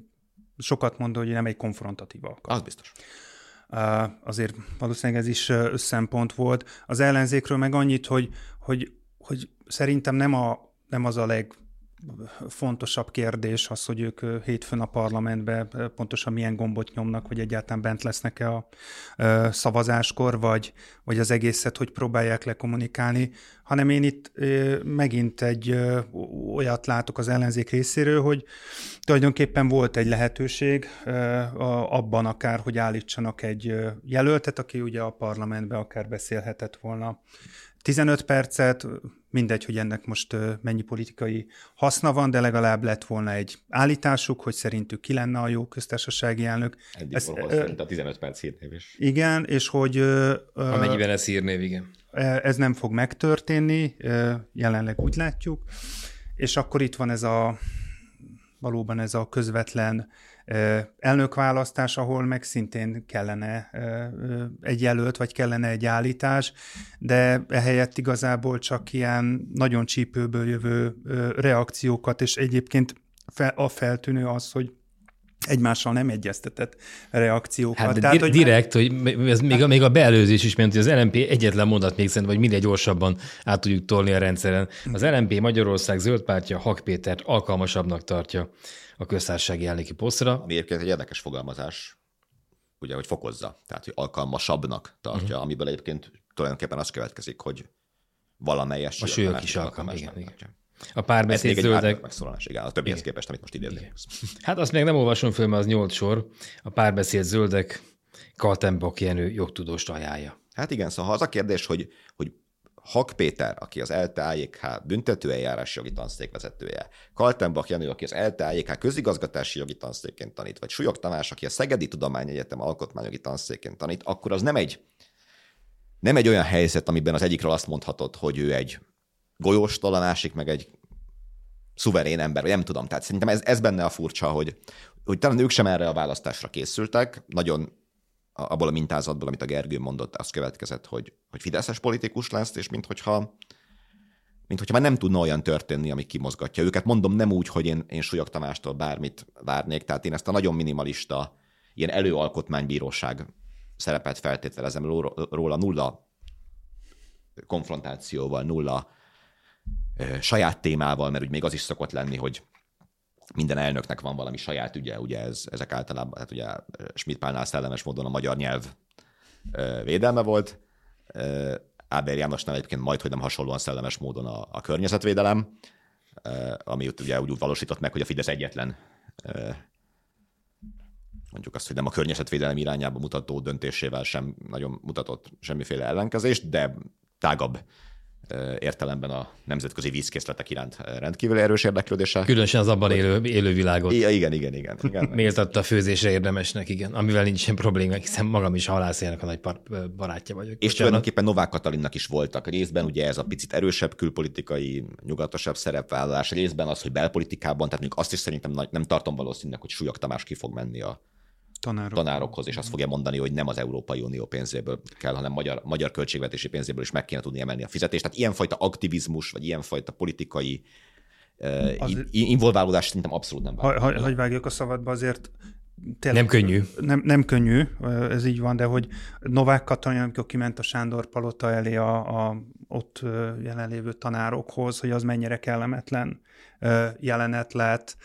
sokat mondó, hogy nem egy konfrontatív alkalom. Az biztos. Uh, azért valószínűleg ez is szempont volt. Az ellenzékről meg annyit, hogy, hogy, hogy szerintem nem, a, nem az a leg fontosabb kérdés az, hogy ők hétfőn a parlamentbe pontosan milyen gombot nyomnak, hogy egyáltalán bent lesznek-e a szavazáskor, vagy, vagy az egészet, hogy próbálják lekommunikálni, hanem én itt megint egy olyat látok az ellenzék részéről, hogy tulajdonképpen volt egy lehetőség abban akár, hogy állítsanak egy jelöltet, aki ugye a parlamentbe akár beszélhetett volna 15 percet, mindegy, hogy ennek most mennyi politikai haszna van, de legalább lett volna egy állításuk, hogy szerintük ki lenne a jó köztársasági elnök. Eddig ez, szerint a 15 perc hírnév is. Igen, és hogy... Amennyiben ez hírnév, igen. Ez nem fog megtörténni, jelenleg úgy látjuk, és akkor itt van ez a valóban ez a közvetlen elnökválasztás, ahol meg szintén kellene egy jelölt, vagy kellene egy állítás, de ehelyett igazából csak ilyen nagyon csípőből jövő reakciókat, és egyébként a feltűnő az, hogy egymással nem egyeztetett reakciókat. Hát, Tehát, hogy direkt, hogy ez még, a, még a beelőzés is ment, hogy az LMP egyetlen mondat még szerint, vagy minél gyorsabban át tudjuk tolni a rendszeren. Az LMP Magyarország zöld pártja Hak Pétert alkalmasabbnak tartja a köztársasági elnöki posztra. Ami egyébként egy érdekes fogalmazás, ugye, hogy fokozza, tehát hogy alkalmasabbnak tartja, uh-huh. amiből egyébként tulajdonképpen az következik, hogy valamelyes a sők is alkalmas. Igen, igen. A párbeszéd zöldek... megszólalás, igen, a többihez igen. képest, amit most idéznék. Hát azt még nem olvasom föl, mert az nyolc sor. A párbeszéd zöldek Kaltenbach Jenő jogtudóst ajánlja. Hát igen, szóval az a kérdés, hogy, hogy Hak Péter, aki az LTAJK büntetőeljárási jogi tanszék vezetője, Kaltenbach Jenő, aki az LTAJK közigazgatási jogi tanszékként tanít, vagy Súlyog Tamás, aki a Szegedi Tudományegyetem alkotmányjogi tanszékként tanít, akkor az nem egy, nem egy olyan helyzet, amiben az egyikről azt mondhatod, hogy ő egy golyóstól, a másik meg egy szuverén ember, vagy nem tudom. Tehát szerintem ez, ez benne a furcsa, hogy, hogy talán ők sem erre a választásra készültek. Nagyon abból a mintázatból, amit a Gergő mondott, az következett, hogy, hogy fideszes politikus lesz, és minthogyha mint hogyha már nem tudna olyan történni, ami kimozgatja őket. Mondom, nem úgy, hogy én, én Súlyog Tamástól bármit várnék, tehát én ezt a nagyon minimalista, ilyen előalkotmánybíróság szerepet feltételezem róla, nulla konfrontációval, nulla saját témával, mert úgy még az is szokott lenni, hogy minden elnöknek van valami saját ügye, ugye ez, ezek általában, hát ugye Schmidt Pálnál szellemes módon a magyar nyelv védelme volt, Áber Jánosnál egyébként majd, hogy nem hasonlóan szellemes módon a, a környezetvédelem, ami ugye úgy valósított meg, hogy a Fidesz egyetlen mondjuk azt, hogy nem a környezetvédelem irányába mutató döntésével sem nagyon mutatott semmiféle ellenkezést, de tágabb értelemben a nemzetközi vízkészletek iránt rendkívül erős érdeklődése. Különösen az abban élő, élő világot. I- igen, igen, igen. igen. Méltatta a főzésre érdemesnek, igen, amivel nincsen probléma, hiszen magam is halászjának a nagy barátja vagyok. És Bocsánat. tulajdonképpen Novák Katalinnak is voltak részben, ugye ez a picit erősebb külpolitikai, nyugatosabb szerepvállalás, részben az, hogy belpolitikában, tehát mondjuk azt is szerintem nem tartom valószínűleg, hogy Súlyog Tamás ki fog menni a Tanárok. tanárokhoz, és azt fogja mondani, hogy nem az Európai Unió pénzéből kell, hanem magyar, magyar költségvetési pénzéből is meg kéne tudni emelni a fizetést. Tehát ilyenfajta aktivizmus, vagy ilyenfajta politikai az... involválódás szerintem abszolút nem vár. Ha, hogy vágjuk a szabadba, azért Tényleg, nem könnyű. Nem, nem könnyű, ez így van, de hogy Novák Katalin, amikor kiment a Sándor Palota elé a, a ott jelenlévő tanárokhoz, hogy az mennyire kellemetlen jelenet lett,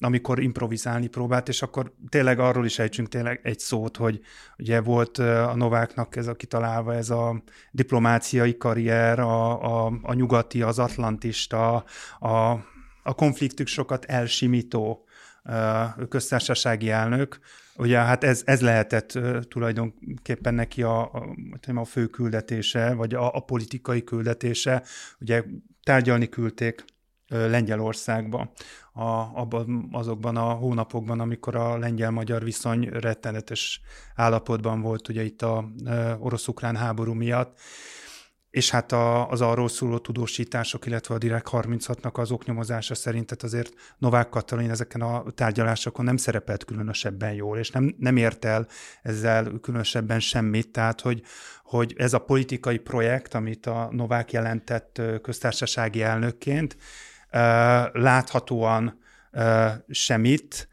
amikor improvizálni próbált, és akkor tényleg arról is ejtsünk tényleg egy szót, hogy ugye volt a Nováknak ez a kitalálva, ez a diplomáciai karrier, a, a, a nyugati, az atlantista, a, a konfliktusokat elsimító köztársasági elnök, ugye hát ez, ez lehetett tulajdonképpen neki a, a, a fő küldetése, vagy a, a politikai küldetése, ugye tárgyalni küldték Lengyelországba. A, abban, azokban a hónapokban, amikor a lengyel-magyar viszony rettenetes állapotban volt ugye itt a orosz-ukrán háború miatt, és hát a, az arról szóló tudósítások, illetve a Direkt 36-nak az oknyomozása szerint tehát azért Novák Katalin ezeken a tárgyalásokon nem szerepelt különösebben jól, és nem, nem ért el ezzel különösebben semmit, tehát hogy, hogy ez a politikai projekt, amit a Novák jelentett köztársasági elnökként, láthatóan semmit,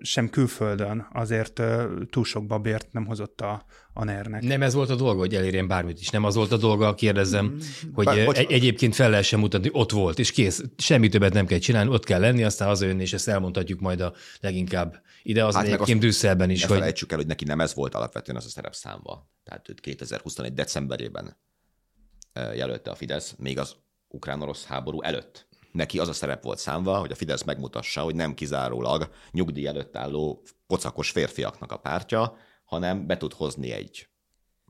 sem külföldön azért túl sok babért nem hozott a, a ner Nem ez volt a dolga, hogy elérjen bármit is. Nem az volt a dolga, kérdezem, mm, hogy Bár, egy, egyébként fel lehessen mutatni, ott volt, és kész, semmi többet nem kell csinálni, ott kell lenni, aztán hazajönni, és ezt elmondhatjuk majd a leginkább ide az hát egyébként Brüsszelben is. Ne hogy... felejtsük el, hogy neki nem ez volt alapvetően az a szerepszámba. Tehát őt 2021. decemberében jelölte a Fidesz, még az ukrán-orosz háború előtt. Neki az a szerep volt számva, hogy a Fidesz megmutassa, hogy nem kizárólag nyugdíj előtt álló pocakos férfiaknak a pártja, hanem be tud hozni egy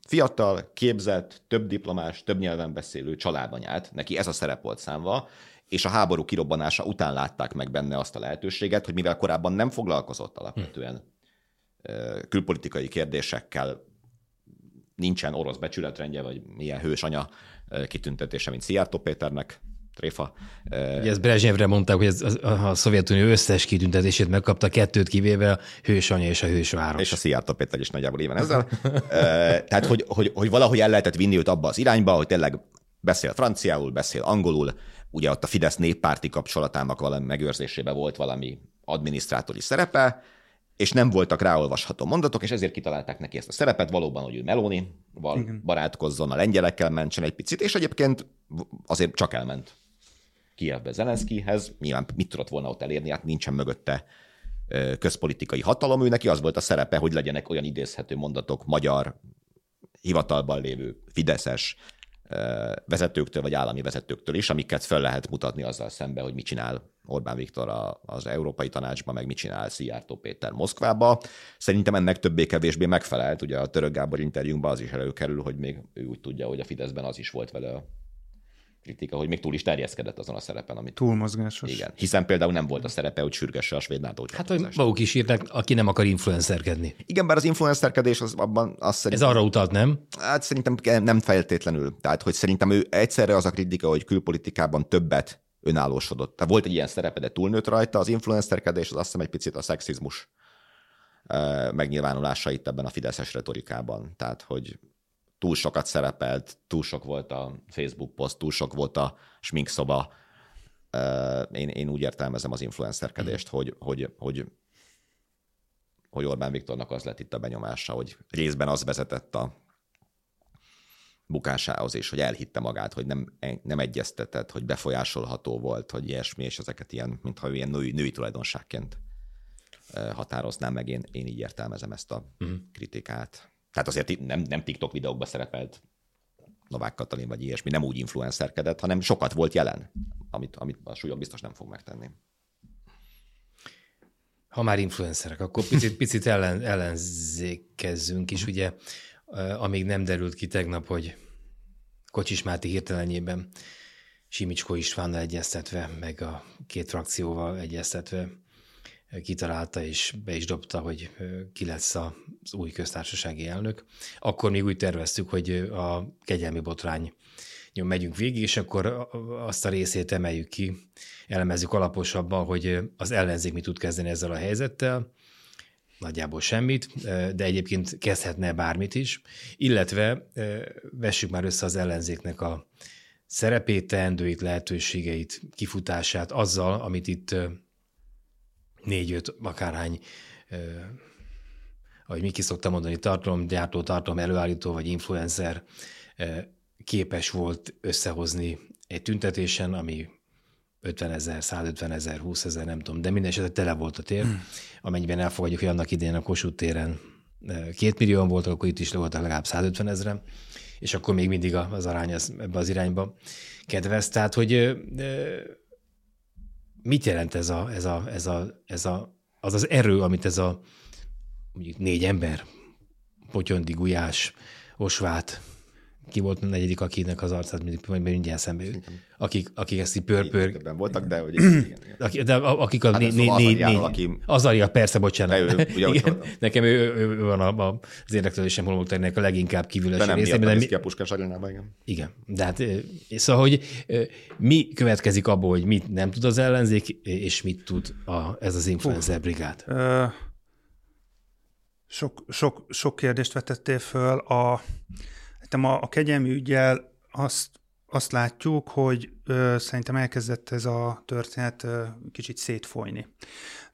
fiatal, képzett, több diplomás, több nyelven beszélő családanyát, neki ez a szerep volt számva, és a háború kirobbanása után látták meg benne azt a lehetőséget, hogy mivel korábban nem foglalkozott alapvetően külpolitikai kérdésekkel, nincsen orosz becsületrendje, vagy milyen hős anya kitüntetése, mint Szijjártó Péternek, tréfa. Ugye ezt Brezsnyevre mondták, hogy ez, a, a Szovjetunió összes kitüntetését megkapta, kettőt kivéve a hősanya és a hősváros. És a Szijjártó Péter is nagyjából éven ezzel. Tehát, hogy, hogy, hogy valahogy el lehetett vinni őt abba az irányba, hogy tényleg beszél franciául, beszél angolul, ugye ott a Fidesz néppárti kapcsolatának valami megőrzésébe volt valami adminisztrátori szerepe, és nem voltak ráolvasható mondatok, és ezért kitalálták neki ezt a szerepet, valóban, hogy ő Meloni, val barátkozzon, a lengyelekkel mentsen egy picit, és egyébként azért csak elment Kievbe Zelenszkihez, nyilván mit tudott volna ott elérni, hát nincsen mögötte közpolitikai hatalom, ő neki az volt a szerepe, hogy legyenek olyan idézhető mondatok magyar hivatalban lévő fideszes vezetőktől vagy állami vezetőktől is, amiket fel lehet mutatni azzal szembe, hogy mit csinál Orbán Viktor az Európai Tanácsban, meg mit csinál Szijjártó Péter Moszkvába. Szerintem ennek többé-kevésbé megfelelt. Ugye a Török Gábor interjúnkban az is előkerül, hogy még ő úgy tudja, hogy a Fideszben az is volt vele kritika, hogy még túl is terjeszkedett azon a szerepen, amit... mozgásos. Igen. Hiszen például nem volt a szerepe, hogy sürgesse a svéd NATO Hát, hogy maguk is írták, aki nem akar influencerkedni. Igen, bár az influencerkedés az abban azt szerintem... Ez arra utalt, nem? Hát szerintem nem feltétlenül. Tehát, hogy szerintem ő egyszerre az a kritika, hogy külpolitikában többet önállósodott. Tehát volt egy ilyen szerepe, de túlnőtt rajta. Az influencerkedés az azt hiszem egy picit a szexizmus megnyilvánulása itt ebben a fideszes retorikában. Tehát, hogy túl sokat szerepelt, túl sok volt a Facebook poszt, túl sok volt a sminkszoba. Én, én úgy értelmezem az influencerkedést, mm. hogy, hogy, hogy, hogy Orbán Viktornak az lett itt a benyomása, hogy részben az vezetett a bukásához, és hogy elhitte magát, hogy nem, nem egyeztetett, hogy befolyásolható volt, hogy ilyesmi, és ezeket ilyen, mintha ilyen női, női tulajdonságként határoznám meg, én, én így értelmezem ezt a uh-huh. kritikát. Tehát azért nem, nem TikTok videókban szerepelt Novák Katalin vagy ilyesmi, nem úgy influencerkedett, hanem sokat volt jelen, amit, amit a súlyok biztos nem fog megtenni. Ha már influencerek, akkor picit, picit ellen, ellenzékezzünk is, ugye, amíg nem derült ki tegnap, hogy Kocsis Máté hirtelenjében Simicskó Istvánnal egyeztetve, meg a két frakcióval egyeztetve kitalálta és be is dobta, hogy ki lesz az új köztársasági elnök. Akkor még úgy terveztük, hogy a kegyelmi botrány megyünk végig, és akkor azt a részét emeljük ki, elemezzük alaposabban, hogy az ellenzék mit tud kezdeni ezzel a helyzettel, nagyjából semmit, de egyébként kezdhetne bármit is, illetve vessük már össze az ellenzéknek a szerepét, teendőit, lehetőségeit, kifutását azzal, amit itt négy-öt akárhány ahogy Miki szokta mondani, tartalomgyártó, tartalom előállító vagy influencer képes volt összehozni egy tüntetésen, ami 50 ezer, 150 ezer, 20 ezer, nem tudom, de minden esetre tele volt a tér, hmm. amennyiben elfogadjuk, hogy annak idején a Kossuth téren két millióan voltak, akkor itt is voltak legalább 150 ezeren, és akkor még mindig az arány az ebbe az irányba kedvez. Tehát, hogy mit jelent ez, a, ez, a, ez, a, ez a, az az erő, amit ez a mondjuk négy ember, Potyondi, Gulyás, Osvát, ki volt a negyedik, akinek az arcát mindig majd mindjárt szembe jut. Akik, akik ezt így pörpör... Voltak, de hogy igen, igen. De akik a hát né, né, né, né, aki... Azaria, persze, bocsánat. Ő, ugye, igen, nekem ő, ő, ő van a, a, az érdeklődésem holmokternek a leginkább kívüles de nem része. De nem mi... ki a Puskás arénába, igen. Igen, de hát szóval, hogy mi következik abból, hogy mit nem tud az ellenzék, és mit tud a, ez az influencer brigád? Uh, sok, sok, sok kérdést vetettél föl. A, a, a kegyelmi ügyel azt, azt látjuk, hogy ö, szerintem elkezdett ez a történet ö, kicsit szétfolyni.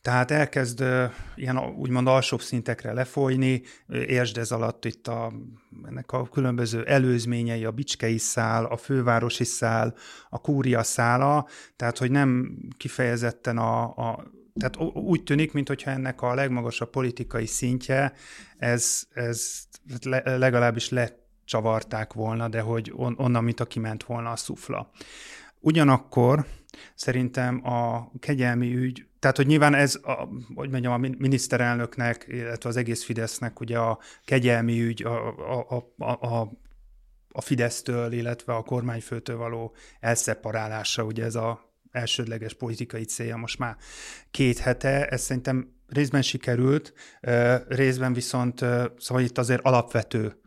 Tehát elkezd ö, ilyen úgymond alsóbb szintekre lefolyni, értsd ez alatt itt a, ennek a különböző előzményei, a bicskei szál, a fővárosi szál, a kúria szála, tehát hogy nem kifejezetten a, a tehát úgy tűnik, mintha ennek a legmagasabb politikai szintje, ez, ez legalábbis lecsavarták volna, de hogy on, onnan, mint a kiment volna a szufla. Ugyanakkor szerintem a kegyelmi ügy, tehát hogy nyilván ez, a, hogy mondjam, a miniszterelnöknek, illetve az egész Fidesznek ugye a kegyelmi ügy, a, a, a, a a Fidesztől, illetve a kormányfőtől való elszeparálása, ugye ez a elsődleges politikai célja most már két hete. Ez szerintem részben sikerült, részben viszont, szóval itt azért alapvető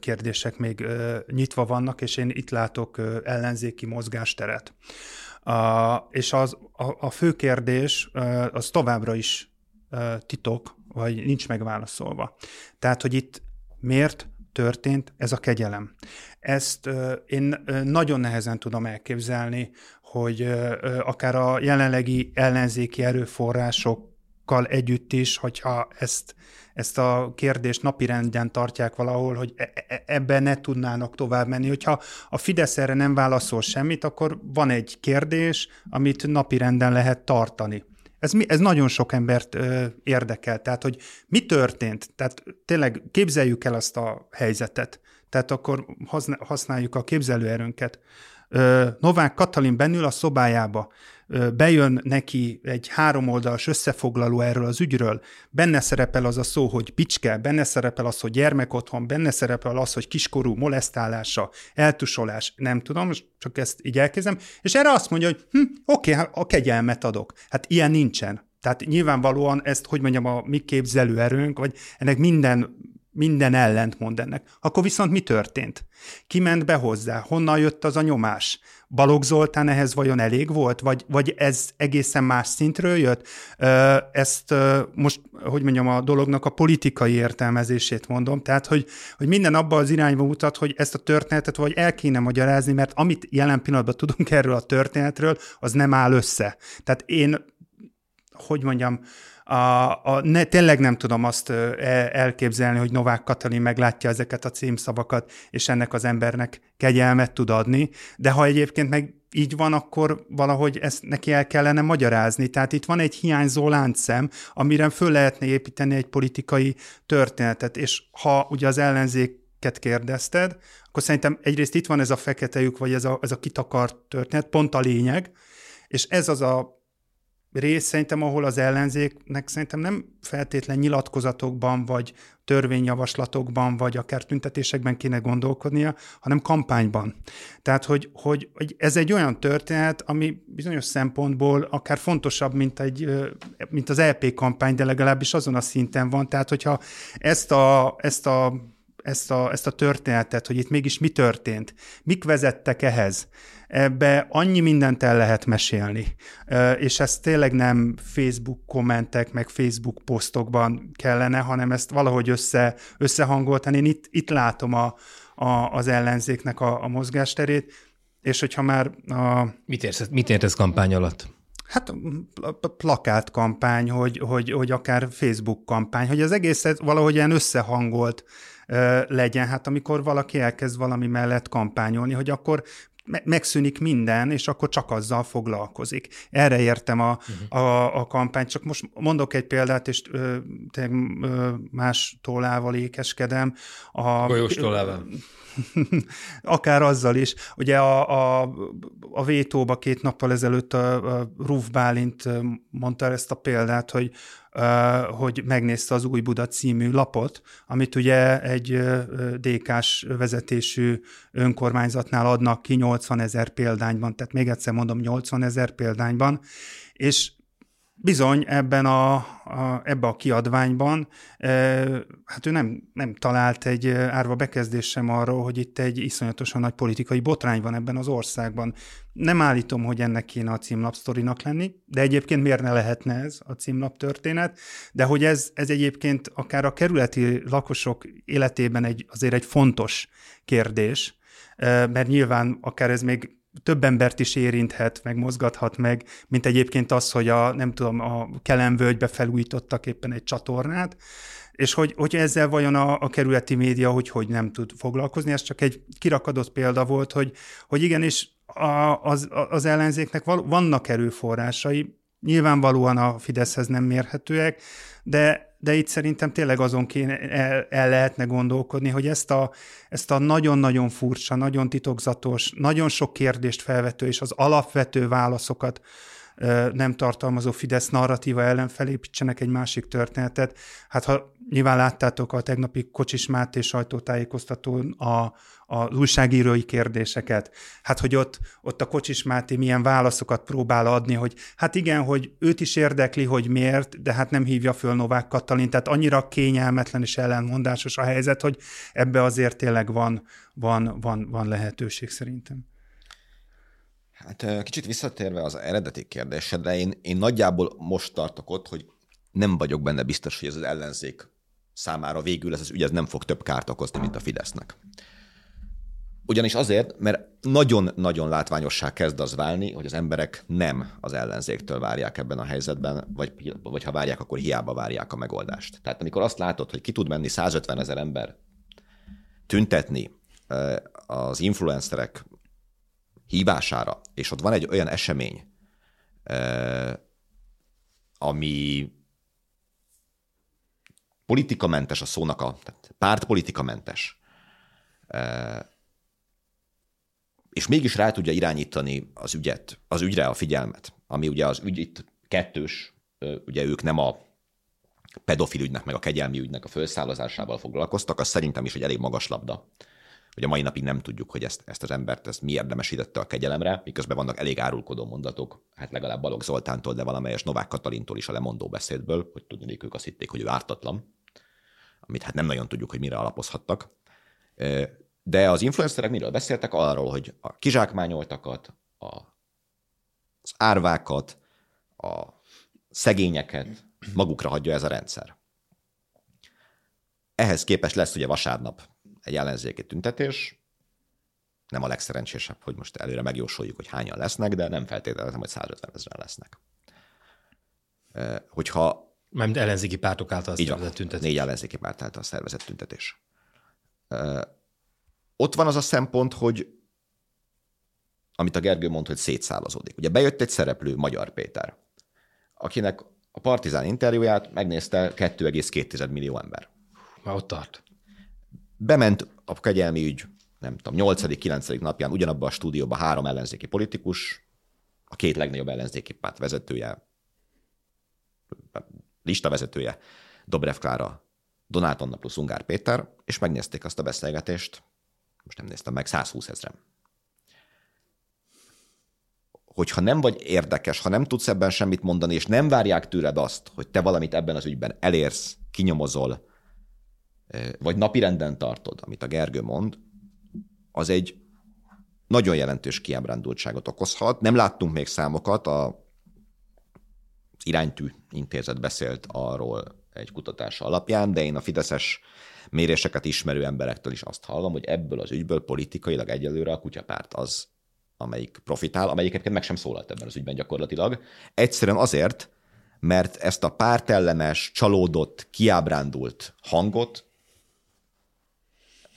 kérdések még nyitva vannak, és én itt látok ellenzéki mozgásteret. És az, a, a fő kérdés az továbbra is titok, vagy nincs megválaszolva. Tehát, hogy itt miért történt ez a kegyelem. Ezt én nagyon nehezen tudom elképzelni, hogy akár a jelenlegi ellenzéki erőforrásokkal együtt is, hogyha ezt, ezt a kérdést napirenden tartják valahol, hogy e, e, ebben ne tudnának tovább menni. Hogyha a Fidesz erre nem válaszol semmit, akkor van egy kérdés, amit napirenden lehet tartani. Ez, ez nagyon sok embert ö, érdekel. Tehát, hogy mi történt? Tehát tényleg képzeljük el azt a helyzetet. Tehát akkor használjuk a képzelőerőnket. Novák Katalin bennül a szobájába, bejön neki egy háromoldalas összefoglaló erről az ügyről, benne szerepel az a szó, hogy bicske, benne szerepel az, hogy gyermekotthon, benne szerepel az, hogy kiskorú molesztálása, eltusolás, nem tudom, csak ezt így elkezdem, és erre azt mondja, hogy hm, oké, okay, a kegyelmet adok. Hát ilyen nincsen. Tehát nyilvánvalóan ezt, hogy mondjam, a mi képzelőerőnk, vagy ennek minden minden ellent mond ennek. Akkor viszont mi történt? Ki ment be hozzá? Honnan jött az a nyomás? Balogh Zoltán ehhez vajon elég volt? Vagy, vagy ez egészen más szintről jött? Ezt most, hogy mondjam, a dolognak a politikai értelmezését mondom, tehát, hogy, hogy minden abba az irányba mutat, hogy ezt a történetet vagy el kéne magyarázni, mert amit jelen pillanatban tudunk erről a történetről, az nem áll össze. Tehát én, hogy mondjam, a, a, ne, tényleg nem tudom azt elképzelni, hogy Novák Katalin meglátja ezeket a címszavakat, és ennek az embernek kegyelmet tud adni, de ha egyébként meg így van, akkor valahogy ezt neki el kellene magyarázni. Tehát itt van egy hiányzó láncszem, amire föl lehetne építeni egy politikai történetet, és ha ugye az ellenzéket kérdezted, akkor szerintem egyrészt itt van ez a fekete vagy ez a, ez a kitakart történet, pont a lényeg, és ez az a rész szerintem, ahol az ellenzéknek szerintem nem feltétlen nyilatkozatokban, vagy törvényjavaslatokban, vagy akár tüntetésekben kéne gondolkodnia, hanem kampányban. Tehát, hogy, hogy, hogy ez egy olyan történet, ami bizonyos szempontból akár fontosabb, mint, egy, mint az LP kampány, de legalábbis azon a szinten van. Tehát, hogyha ezt a, ezt a ezt a, ezt a történetet, hogy itt mégis mi történt, mik vezettek ehhez, ebbe annyi mindent el lehet mesélni, és ez tényleg nem Facebook kommentek, meg Facebook posztokban kellene, hanem ezt valahogy össze, összehangoltani. Én itt, itt látom a, a, az ellenzéknek a, a mozgásterét, és hogyha már a... Mit értesz, mit értesz kampány alatt? Hát plakát kampány, hogy, hogy, hogy akár Facebook kampány, hogy az egészet valahogy ilyen összehangolt legyen. Hát amikor valaki elkezd valami mellett kampányolni, hogy akkor megszűnik minden, és akkor csak azzal foglalkozik. Erre értem a, uh-huh. a, a kampányt. Csak most mondok egy példát, és ö, ö, más tollával ékeskedem. A, Golyós tollával. Akár azzal is. Ugye a, a, a vétóba két nappal ezelőtt a, a Ruf Bálint mondta ezt a példát, hogy hogy megnézte az Új Buda című lapot, amit ugye egy DK-s vezetésű önkormányzatnál adnak ki 80 ezer példányban, tehát még egyszer mondom 80 ezer példányban, és Bizony ebben a, a, ebbe a kiadványban, e, hát ő nem, nem talált egy árva bekezdés sem arról, hogy itt egy iszonyatosan nagy politikai botrány van ebben az országban. Nem állítom, hogy ennek kéne a címlapsztorinak lenni, de egyébként miért ne lehetne ez a címlap történet, de hogy ez, ez egyébként akár a kerületi lakosok életében egy, azért egy fontos kérdés, mert nyilván akár ez még több embert is érinthet, meg mozgathat meg, mint egyébként az, hogy a, nem tudom, a Kelemvölgybe felújítottak éppen egy csatornát, és hogy, hogy ezzel vajon a, a kerületi média hogy, hogy nem tud foglalkozni, ez csak egy kirakadott példa volt, hogy, hogy igenis a, az, az ellenzéknek vannak erőforrásai, nyilvánvalóan a Fideszhez nem mérhetőek, de, de itt szerintem tényleg azon kéne, el, el lehetne gondolkodni, hogy ezt a, ezt a nagyon-nagyon furcsa, nagyon titokzatos, nagyon sok kérdést felvető és az alapvető válaszokat nem tartalmazó Fidesz narratíva ellen felépítsenek egy másik történetet. Hát ha nyilván láttátok a tegnapi Kocsis Máté sajtótájékoztatón a, a újságírói kérdéseket. Hát, hogy ott, ott a Kocsis Máté milyen válaszokat próbál adni, hogy hát igen, hogy őt is érdekli, hogy miért, de hát nem hívja föl Novák Katalin. Tehát annyira kényelmetlen és ellenmondásos a helyzet, hogy ebbe azért tényleg van, van, van, van lehetőség szerintem. Hát kicsit visszatérve az eredeti kérdésedre, én, én nagyjából most tartok ott, hogy nem vagyok benne biztos, hogy ez az ellenzék számára végül ez az ügy ez nem fog több kárt okozni, mint a Fidesznek. Ugyanis azért, mert nagyon-nagyon látványossá kezd az válni, hogy az emberek nem az ellenzéktől várják ebben a helyzetben, vagy, vagy ha várják, akkor hiába várják a megoldást. Tehát amikor azt látod, hogy ki tud menni 150 ezer ember tüntetni az influencerek hívására, és ott van egy olyan esemény, ami politikamentes a szónak a, tehát pártpolitikamentes, és mégis rá tudja irányítani az ügyet, az ügyre a figyelmet, ami ugye az ügy itt kettős, ugye ők nem a pedofil ügynek, meg a kegyelmi ügynek a felszállozásával foglalkoztak, az szerintem is egy elég magas labda hogy a mai napig nem tudjuk, hogy ezt, ezt az embert ezt mi érdemesítette a kegyelemre, miközben vannak elég árulkodó mondatok, hát legalább Balogh Zoltántól, de valamelyes Novák Katalintól is a lemondó beszédből, hogy tudni, ők azt hitték, hogy ő ártatlan, amit hát nem nagyon tudjuk, hogy mire alapozhattak. De az influencerek miről beszéltek? Arról, hogy a kizsákmányoltakat, a, az árvákat, a szegényeket magukra hagyja ez a rendszer. Ehhez képest lesz ugye vasárnap egy ellenzéki tüntetés, nem a legszerencsésebb, hogy most előre megjósoljuk, hogy hányan lesznek, de nem feltételezem, hogy 150 ezeren lesznek. Hogyha... Mert ellenzéki pártok által szervezett tüntetés. Négy ellenzéki párt által szervezett tüntetés. Ott van az a szempont, hogy amit a Gergő mond, hogy szétszálazódik. Ugye bejött egy szereplő, Magyar Péter, akinek a Partizán interjúját megnézte 2,2 millió ember. Már ott tart. Bement a kegyelmi ügy, nem tudom, 8.-9. napján ugyanabba a stúdióba három ellenzéki politikus, a két legnagyobb ellenzéki párt vezetője, listavezetője, Dobrev Klára, Donát Anna plusz Ungár Péter, és megnézték azt a beszélgetést, most nem néztem meg, 120 ezeren. Hogyha nem vagy érdekes, ha nem tudsz ebben semmit mondani, és nem várják tőled azt, hogy te valamit ebben az ügyben elérsz, kinyomozol, vagy napirenden tartod, amit a Gergő mond, az egy nagyon jelentős kiábrándultságot okozhat. Nem láttunk még számokat, a iránytű intézet beszélt arról egy kutatása alapján, de én a fideszes méréseket ismerő emberektől is azt hallom, hogy ebből az ügyből politikailag egyelőre a kutyapárt az, amelyik profitál, amelyik egyébként meg sem szólalt ebben az ügyben gyakorlatilag. Egyszerűen azért, mert ezt a pártellenes, csalódott, kiábrándult hangot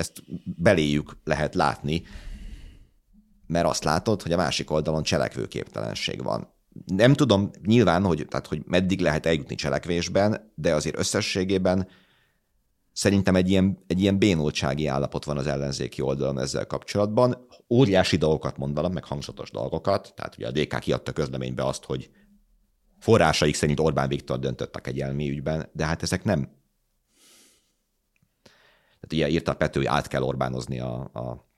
ezt beléjük lehet látni, mert azt látod, hogy a másik oldalon cselekvőképtelenség van. Nem tudom nyilván, hogy, tehát, hogy meddig lehet eljutni cselekvésben, de azért összességében szerintem egy ilyen, egy ilyen bénultsági állapot van az ellenzéki oldalon ezzel kapcsolatban. Óriási dolgokat mond valam, meg hangzatos dolgokat. Tehát ugye a DK kiadta közleménybe azt, hogy forrásaik szerint Orbán Viktor döntött a kegyelmi ügyben, de hát ezek nem tehát ugye írta Pető, hogy át kell Orbánozni a, a,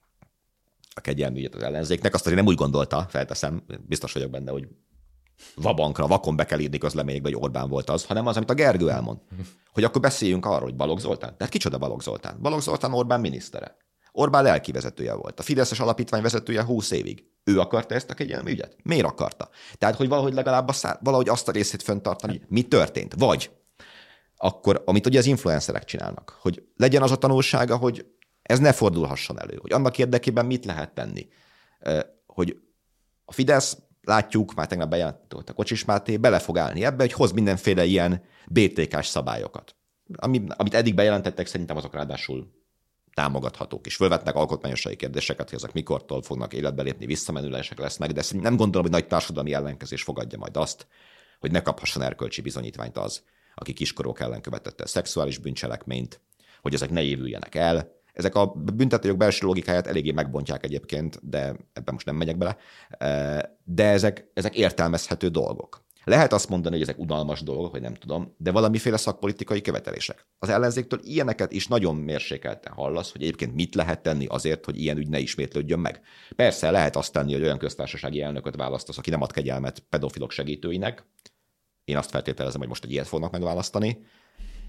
a kegyelmi ügyet az ellenzéknek. Azt azért nem úgy gondolta, felteszem, biztos vagyok benne, hogy vabankra, vakon be kell írni közleményekbe, hogy Orbán volt az, hanem az, amit a Gergő elmond. Hogy akkor beszéljünk arról, hogy Balogh Zoltán. Tehát kicsoda Balogh Zoltán? Balogh Zoltán Orbán minisztere. Orbán lelkivezetője volt. A Fideszes alapítvány vezetője 20 évig. Ő akarta ezt a kegyelmi ügyet? Miért akarta? Tehát, hogy valahogy legalább a szá- valahogy azt a részét föntartani, mi történt. Vagy akkor amit ugye az influencerek csinálnak, hogy legyen az a tanulsága, hogy Ez ne fordulhasson elő. Hogy annak érdekében mit lehet tenni? Hogy a Fidesz, látjuk, már tegnap bejelentett a Kocsis Máté, bele fog állni ebbe, hogy hoz mindenféle ilyen BTK-s szabályokat. Ami, amit eddig bejelentettek, szerintem azok ráadásul támogathatók, és fölvetnek alkotmányosai kérdéseket, hogy ezek mikortól fognak életbe lépni, visszamenülések lesznek, de nem gondolom, hogy nagy társadalmi ellenkezés fogadja majd azt, hogy ne kaphasson erkölcsi bizonyítványt az, aki kiskorok ellen követette szexuális bűncselekményt, hogy ezek ne évüljenek el. Ezek a büntetőjog belső logikáját eléggé megbontják egyébként, de ebben most nem megyek bele. De ezek, ezek értelmezhető dolgok. Lehet azt mondani, hogy ezek unalmas dolgok, hogy nem tudom, de valamiféle szakpolitikai követelések. Az ellenzéktől ilyeneket is nagyon mérsékelten hallasz, hogy egyébként mit lehet tenni azért, hogy ilyen ügy ne ismétlődjön meg. Persze lehet azt tenni, hogy olyan köztársasági elnököt választasz, aki nem ad kegyelmet pedofilok segítőinek. Én azt feltételezem, hogy most egy ilyet fognak megválasztani,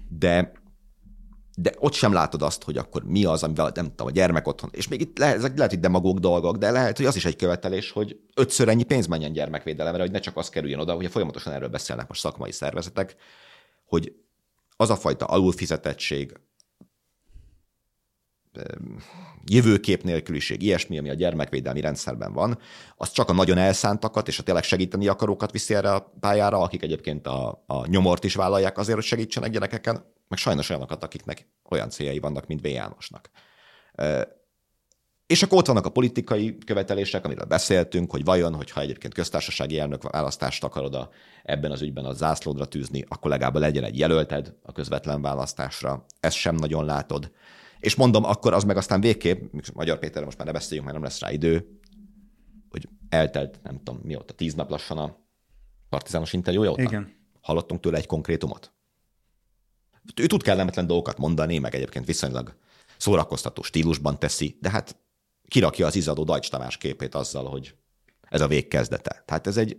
de de ott sem látod azt, hogy akkor mi az, amivel nem tudom, a gyermek otthon. És még itt lehet, ezek lehet, hogy demagóg dolgok, de lehet, hogy az is egy követelés, hogy ötször ennyi pénz menjen gyermekvédelemre, hogy ne csak az kerüljön oda, hogy folyamatosan erről beszélnek most szakmai szervezetek, hogy az a fajta alulfizetettség, jövőkép nélküliség, ilyesmi, ami a gyermekvédelmi rendszerben van, az csak a nagyon elszántakat és a tényleg segíteni akarókat viszi erre a pályára, akik egyébként a, a nyomort is vállalják azért, hogy segítsenek gyerekeken, meg sajnos olyanokat, akiknek olyan céljai vannak, mint V. Jánosnak. És akkor ott vannak a politikai követelések, amiről beszéltünk, hogy vajon, hogyha egyébként köztársasági elnök választást akarod a, ebben az ügyben a zászlódra tűzni, akkor legalább legyen egy jelölted a közvetlen választásra. Ezt sem nagyon látod. És mondom, akkor az meg aztán végképp, Magyar Péterre most már ne beszéljünk, mert nem lesz rá idő, hogy eltelt, nem tudom, mióta, tíz nap lassan a partizános interjúja óta. Igen. Hallottunk tőle egy konkrétumot? Ő tud kellemetlen dolgokat mondani, meg egyébként viszonylag szórakoztató stílusban teszi, de hát kirakja az izadó Dajcs Tamás képét azzal, hogy ez a végkezdete. Tehát ez egy,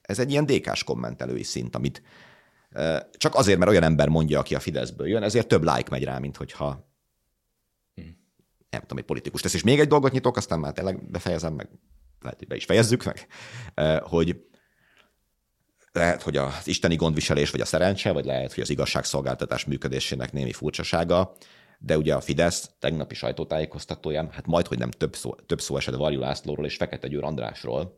ez egy ilyen dékás kommentelői szint, amit csak azért, mert olyan ember mondja, aki a Fideszből jön, ezért több like megy rá, mint hogyha nem tudom, egy politikus tesz. És még egy dolgot nyitok, aztán már tényleg befejezem, meg lehet, hogy be is fejezzük meg, hogy lehet, hogy az isteni gondviselés, vagy a szerencse, vagy lehet, hogy az igazságszolgáltatás működésének némi furcsasága, de ugye a Fidesz tegnapi sajtótájékoztatóján, hát majd, hogy nem több szó, több szó esett Varjú Lászlóról és Fekete Győr Andrásról,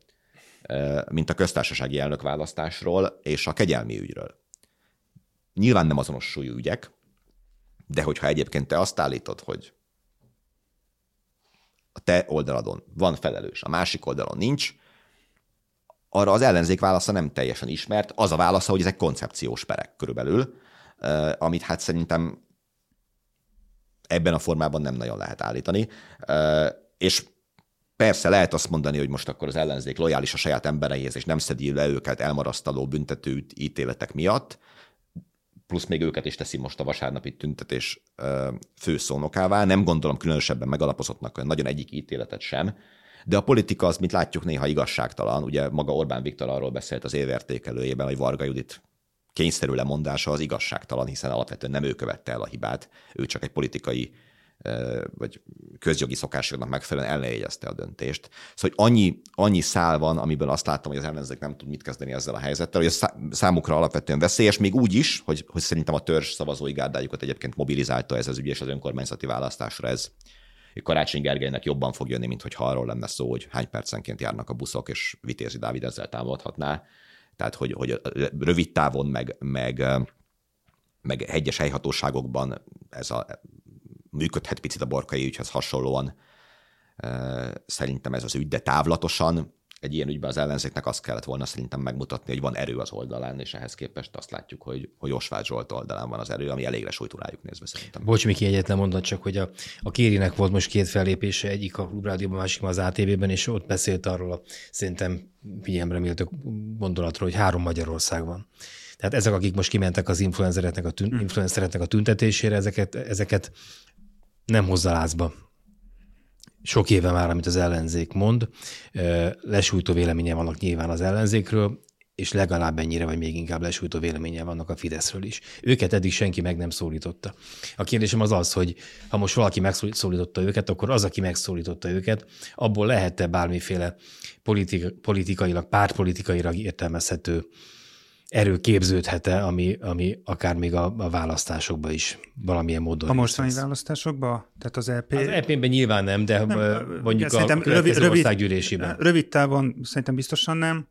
mint a köztársasági elnök választásról és a kegyelmi ügyről. Nyilván nem azonos súlyú ügyek, de hogyha egyébként te azt állítod, hogy a te oldaladon van felelős, a másik oldalon nincs, arra az ellenzék válasza nem teljesen ismert. Az a válasza, hogy ezek koncepciós perek körülbelül, amit hát szerintem ebben a formában nem nagyon lehet állítani. És persze lehet azt mondani, hogy most akkor az ellenzék lojális a saját embereihez, és nem szedi le őket elmarasztaló büntető ítéletek miatt, plusz még őket is teszi most a vasárnapi tüntetés főszónokává. Nem gondolom különösebben megalapozottnak nagyon egyik ítéletet sem, de a politika az, mint látjuk, néha igazságtalan. Ugye maga Orbán Viktor arról beszélt az évértékelőjében, hogy Varga Judit kényszerű lemondása az igazságtalan, hiszen alapvetően nem ő követte el a hibát, ő csak egy politikai vagy közjogi szokásoknak megfelelően ellenjegyezte a döntést. Szóval hogy annyi, annyi szál van, amiből azt látom, hogy az ellenzék nem tud mit kezdeni ezzel a helyzettel, hogy a számukra alapvetően veszélyes, még úgy is, hogy, hogy szerintem a törzs szavazói gárdájukat egyébként mobilizálta ez az ügy és az önkormányzati választásra ez Karácsony Gergelynek jobban fog jönni, mint hogyha arról lenne szó, hogy hány percenként járnak a buszok, és Vitézi Dávid ezzel támadhatná. Tehát, hogy, hogy rövid távon, meg, meg, meg hegyes helyhatóságokban ez a működhet picit a borkai ügyhez hasonlóan szerintem ez az ügy, de távlatosan egy ilyen ügyben az ellenzéknek azt kellett volna szerintem megmutatni, hogy van erő az oldalán, és ehhez képest azt látjuk, hogy, hogy Osvágy Zsolt oldalán van az erő, ami elégre sújtó rájuk nézve szerintem. Bocs, Miki, egyetlen mondat csak, hogy a, a Kérinek volt most két fellépése, egyik a Klubrádióban, másik az ATV-ben, és ott beszélt arról a szerintem figyelemre méltó gondolatról, hogy három Magyarország van. Tehát ezek, akik most kimentek az influencereknek a, tün- hm. influencereknek a tüntetésére, ezeket, ezeket nem hozza lázba sok éve már, amit az ellenzék mond, lesújtó véleménye vannak nyilván az ellenzékről, és legalább ennyire, vagy még inkább lesújtó véleménye vannak a Fideszről is. Őket eddig senki meg nem szólította. A kérdésem az az, hogy ha most valaki megszólította őket, akkor az, aki megszólította őket, abból lehet-e bármiféle politika, politikailag, pártpolitikailag értelmezhető erő képződhet-e, ami, ami akár még a, a választásokba is valamilyen módon. A mostani választásokba? Tehát az EP... Az EP-ben nyilván nem, de nem, mondjuk a rövid, országgyűlésében. Rövid távon szerintem biztosan nem.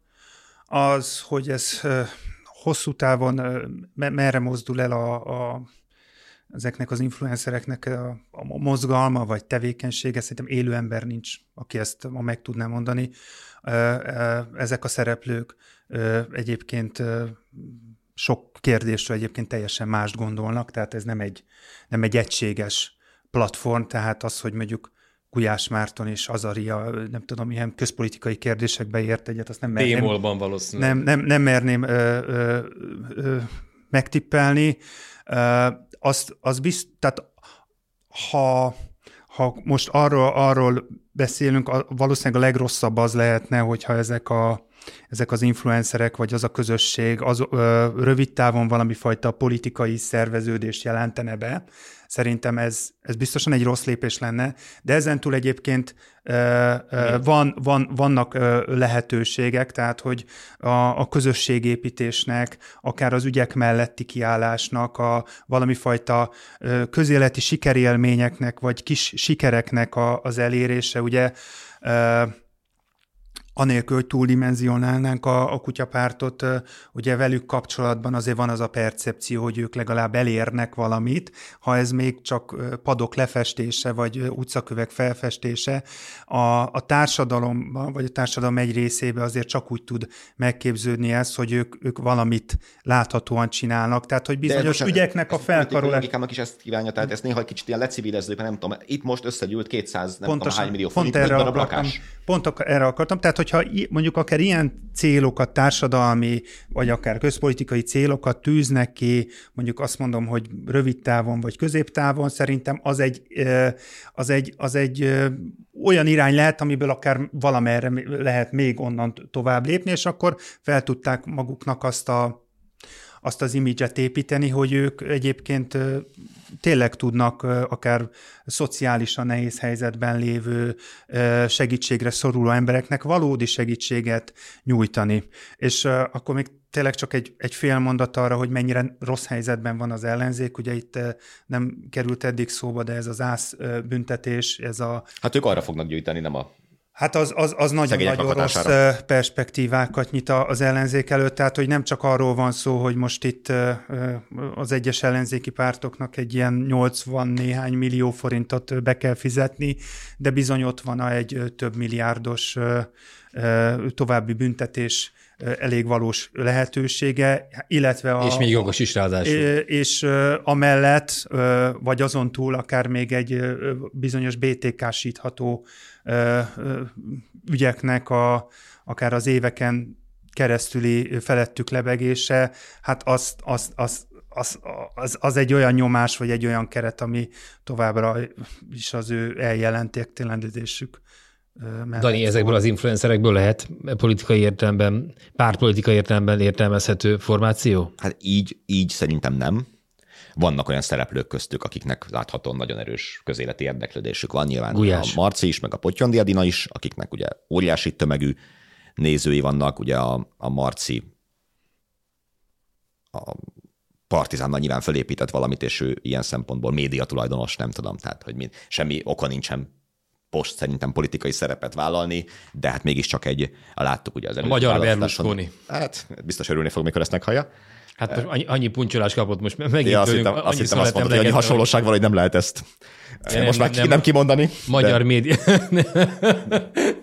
Az, hogy ez hosszú távon merre mozdul el a, a ezeknek az influencereknek a, a mozgalma vagy tevékenysége, szerintem élő ember nincs, aki ezt ma meg tudná mondani. Ezek a szereplők egyébként sok kérdésről egyébként teljesen mást gondolnak, tehát ez nem egy, nem egy egységes platform, tehát az, hogy mondjuk Gulyás Márton és Azaria, nem tudom, ilyen közpolitikai kérdésekbe ért egyet, azt nem merném. Démolban valószínűleg. Nem, nem, nem merném ö, ö, ö, megtippelni. Ö, azt, az bizt, tehát ha, ha most arról, arról beszélünk, valószínűleg a legrosszabb az lehetne, hogyha ezek a ezek az influencerek, vagy az a közösség az ö, rövid távon valami fajta politikai szerveződést jelentene be. Szerintem ez, ez biztosan egy rossz lépés lenne, de ezentúl egyébként ö, ö, van, van, vannak ö, lehetőségek, tehát hogy a, a közösségépítésnek, akár az ügyek melletti kiállásnak, a valami fajta ö, közéleti sikerélményeknek, vagy kis sikereknek a, az elérése, ugye ö, anélkül, hogy túldimenzionálnánk a, a kutyapártot, ugye velük kapcsolatban azért van az a percepció, hogy ők legalább elérnek valamit, ha ez még csak padok lefestése, vagy utcakövek felfestése, a, a társadalomban, vagy a társadalom egy részébe azért csak úgy tud megképződni ez, hogy ők, ők valamit láthatóan csinálnak, tehát hogy bizonyos De, ügyeknek a felkarolás... is ezt kívánja, tehát ezt néha egy kicsit ilyen lecivilezőbb, nem tudom, itt most összegyűlt 200, nem Pontosan, tudom hány millió forint, pont erre akartam, pont erre akartam, tehát hogy hogyha mondjuk akár ilyen célokat, társadalmi, vagy akár közpolitikai célokat tűznek ki, mondjuk azt mondom, hogy rövid távon vagy középtávon, szerintem az egy, az egy, az egy olyan irány lehet, amiből akár valamerre lehet még onnan tovább lépni, és akkor fel tudták maguknak azt a azt az imidzset építeni, hogy ők egyébként tényleg tudnak akár szociálisan nehéz helyzetben lévő segítségre szoruló embereknek valódi segítséget nyújtani. És akkor még tényleg csak egy, egy fél mondat arra, hogy mennyire rossz helyzetben van az ellenzék. Ugye itt nem került eddig szóba, de ez az ász büntetés, ez a... Hát ők arra fognak gyűjteni, nem a Hát az, az, az nagyon-nagyon rossz perspektívákat nyit az ellenzék előtt, tehát hogy nem csak arról van szó, hogy most itt az egyes ellenzéki pártoknak egy ilyen 80 néhány millió forintot be kell fizetni, de bizony ott van egy több milliárdos további büntetés elég valós lehetősége, illetve a... És még jogos is ráadásul. És amellett, vagy azon túl akár még egy bizonyos BTK-sítható ügyeknek a, akár az éveken keresztüli felettük lebegése, hát az, az, az, az, az, az egy olyan nyomás, vagy egy olyan keret, ami továbbra is az ő eljelentéktelenedésük. Dani, ezekből az influencerekből lehet politikai értelemben, pártpolitikai értelemben értelmezhető formáció? Hát így, így szerintem nem. Vannak olyan szereplők köztük, akiknek láthatóan nagyon erős közéleti érdeklődésük van. Nyilván Gulyás. a Marci is, meg a Potyondi Adina is, akiknek ugye óriási tömegű nézői vannak. Ugye a, a Marci a Partizánnal nyilván fölépített valamit, és ő ilyen szempontból média tulajdonos, nem tudom, tehát hogy mi, semmi oka nincsen post szerintem politikai szerepet vállalni, de hát mégiscsak egy, láttuk ugye az előző magyar Berlusconi. Hát biztos örülni fog, mikor ezt meghallja. Hát most annyi, annyi puncsolás kapott most megint ja, azt hittem, azt, hittem azt mondod, hogy annyi hasonlóság van, hogy nem lehet ezt nem, most már nem, nem kimondani. Magyar de... média, nem,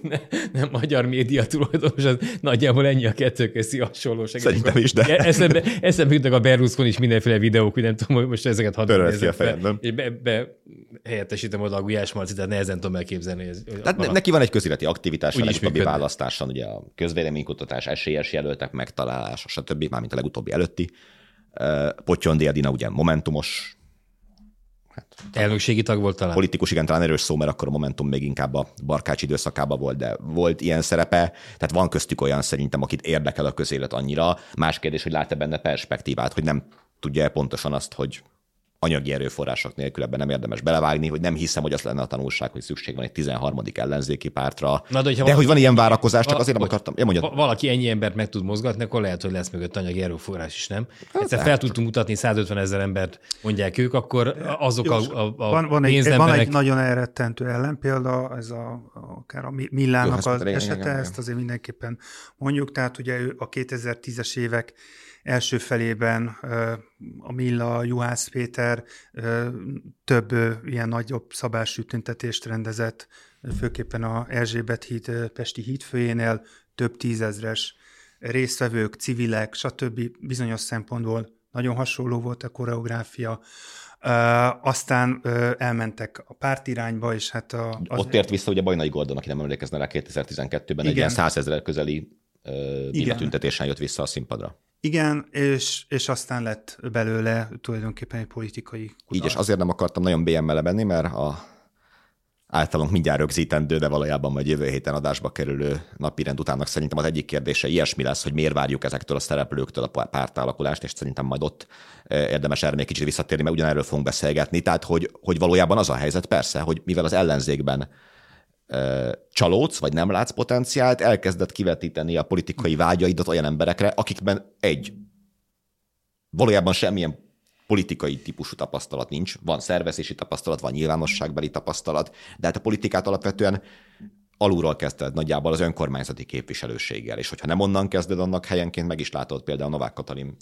nem, nem, magyar média tulajdonos, az nagyjából ennyi a kettő közti hasonlóság. Szerintem is, de... Eszembe, eszembe jutnak a Berlusconi is mindenféle videók, hogy nem tudom, hogy most ezeket hadd nézzek a fejedben. Be, be, helyettesítem oda a Gulyás Marci, tehát nehezen tudom elképzelni. Ez, tehát ne, neki van egy közéleti aktivitás, a legutóbbi választáson, ugye a közvéleménykutatás, esélyes jelöltek megtalálása, stb., mármint a legutóbbi előtti. Potyondi Edina ugye momentumos Hát, Elnökségi tag volt talán? Politikus, igen, talán erős szó, mert akkor a Momentum még inkább a Barkács időszakában volt, de volt ilyen szerepe. Tehát van köztük olyan szerintem, akit érdekel a közélet annyira. Más kérdés, hogy lát-e benne perspektívát, hogy nem tudja pontosan azt, hogy anyagi erőforrások nélkül ebben nem érdemes belevágni, hogy nem hiszem, hogy az lenne a tanulság, hogy szükség van egy 13. ellenzéki pártra. Na, de, de valaki, hogy van ilyen várakozás, csak azért nem akartam. Én mondjad. Valaki ennyi embert meg tud mozgatni, akkor lehet, hogy lesz mögött anyagi erőforrás is, nem? Hát, Egyszer fel tudtunk mutatni 150 ezer embert, mondják ők, akkor azok a, a, a van, van, egy, van egy nagyon elrettentő ellenpélda, ez a, akár a Millának Jó, az esete, ezt azért mindenképpen mondjuk, tehát ugye a 2010-es évek első felében a Milla, Juhász Péter több ilyen nagyobb szabású tüntetést rendezett, főképpen a Erzsébet híd Pesti hídfőjénél több tízezres résztvevők, civilek, stb. bizonyos szempontból nagyon hasonló volt a koreográfia. Uh, aztán uh, elmentek a pártirányba, és hát a... Az... Ott tért vissza ugye Bajnai Gordon, aki nem emlékezne rá 2012-ben, Igen. egy ilyen százezer közeli uh, tüntetésen jött vissza a színpadra. Igen, és, és aztán lett belőle tulajdonképpen egy politikai kudarc. Így, és azért nem akartam nagyon BM-mele benni, mert a általunk mindjárt rögzítendő, de valójában majd jövő héten adásba kerülő napirend utának szerintem az egyik kérdése ilyesmi lesz, hogy miért várjuk ezektől a szereplőktől a pártállakulást, és szerintem majd ott érdemes erre még kicsit visszatérni, mert ugyanerről fogunk beszélgetni. Tehát, hogy, hogy valójában az a helyzet persze, hogy mivel az ellenzékben csalódsz, vagy nem látsz potenciált, elkezdett kivetíteni a politikai vágyaidat olyan emberekre, akikben egy, valójában semmilyen politikai típusú tapasztalat nincs, van szervezési tapasztalat, van nyilvánosságbeli tapasztalat, de hát a politikát alapvetően alulról kezdted nagyjából az önkormányzati képviselőséggel, és hogyha nem onnan kezded, annak helyenként meg is látod például Novák Katalin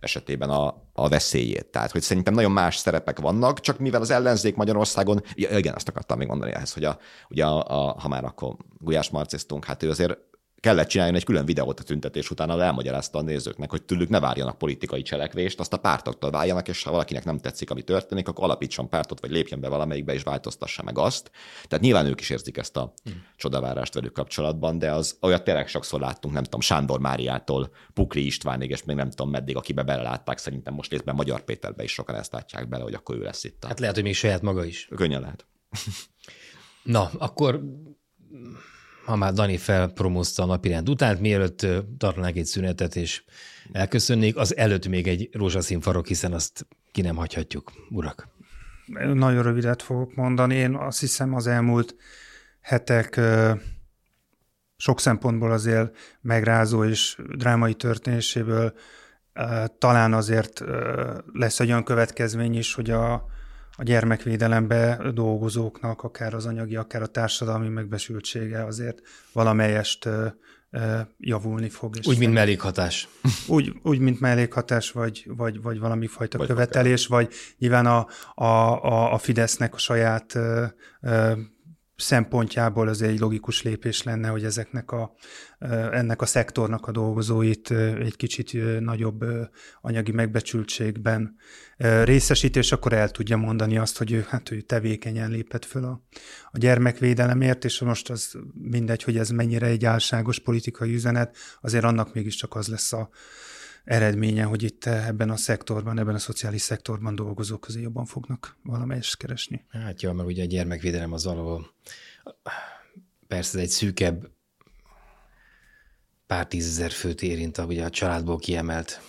esetében a, a veszélyét. Tehát, hogy szerintem nagyon más szerepek vannak, csak mivel az ellenzék Magyarországon, ja, igen, azt akartam még mondani ehhez, hogy a, ugye a, a, ha már akkor Gulyás Marcisztunk, hát ő azért kellett csinálni egy külön videót a tüntetés után, ahol elmagyarázta a nézőknek, hogy tőlük ne várjanak politikai cselekvést, azt a pártoktól várjanak, és ha valakinek nem tetszik, ami történik, akkor alapítson pártot, vagy lépjen be valamelyikbe, és változtassa meg azt. Tehát nyilván ők is érzik ezt a hmm. csodavárást velük kapcsolatban, de az olyat tényleg sokszor láttunk, nem tudom, Sándor Máriától, Pukli Istvánig, és még nem tudom meddig, akibe belelátták, szerintem most részben Magyar Péterbe is sokan ezt látják bele, hogy akkor ő lesz itt. A... Hát lehet, hogy még saját maga is. Könnyen lehet. Na, akkor ha már Dani felpromózta a napirend után, mielőtt tartanánk egy szünetet és elköszönnék, az előtt még egy rózsaszín farok, hiszen azt ki nem hagyhatjuk, urak. Nagyon rövidet fogok mondani. Én azt hiszem az elmúlt hetek sok szempontból azért megrázó és drámai történéséből talán azért lesz egy olyan következmény is, hogy a, a gyermekvédelembe dolgozóknak, akár az anyagi, akár a társadalmi megbesültsége azért valamelyest javulni fog. És úgy, mint mellékhatás. Úgy, úgy, mint mellékhatás, vagy, vagy, vagy valami fajta vagy követelés, akár. vagy nyilván a, a, a, a Fidesznek a saját szempontjából az egy logikus lépés lenne, hogy ezeknek a, ennek a szektornak a dolgozóit egy kicsit nagyobb anyagi megbecsültségben részesíti, és akkor el tudja mondani azt, hogy ő, hát ő tevékenyen lépett föl a, a gyermekvédelemért, és most az mindegy, hogy ez mennyire egy álságos politikai üzenet, azért annak mégiscsak az lesz a eredménye, hogy itt ebben a szektorban, ebben a szociális szektorban dolgozók közé jobban fognak valamelyest keresni. Hát jó, meg ugye a gyermekvédelem az valahol persze egy szűkebb pár tízezer főt érint, ugye a családból kiemelt,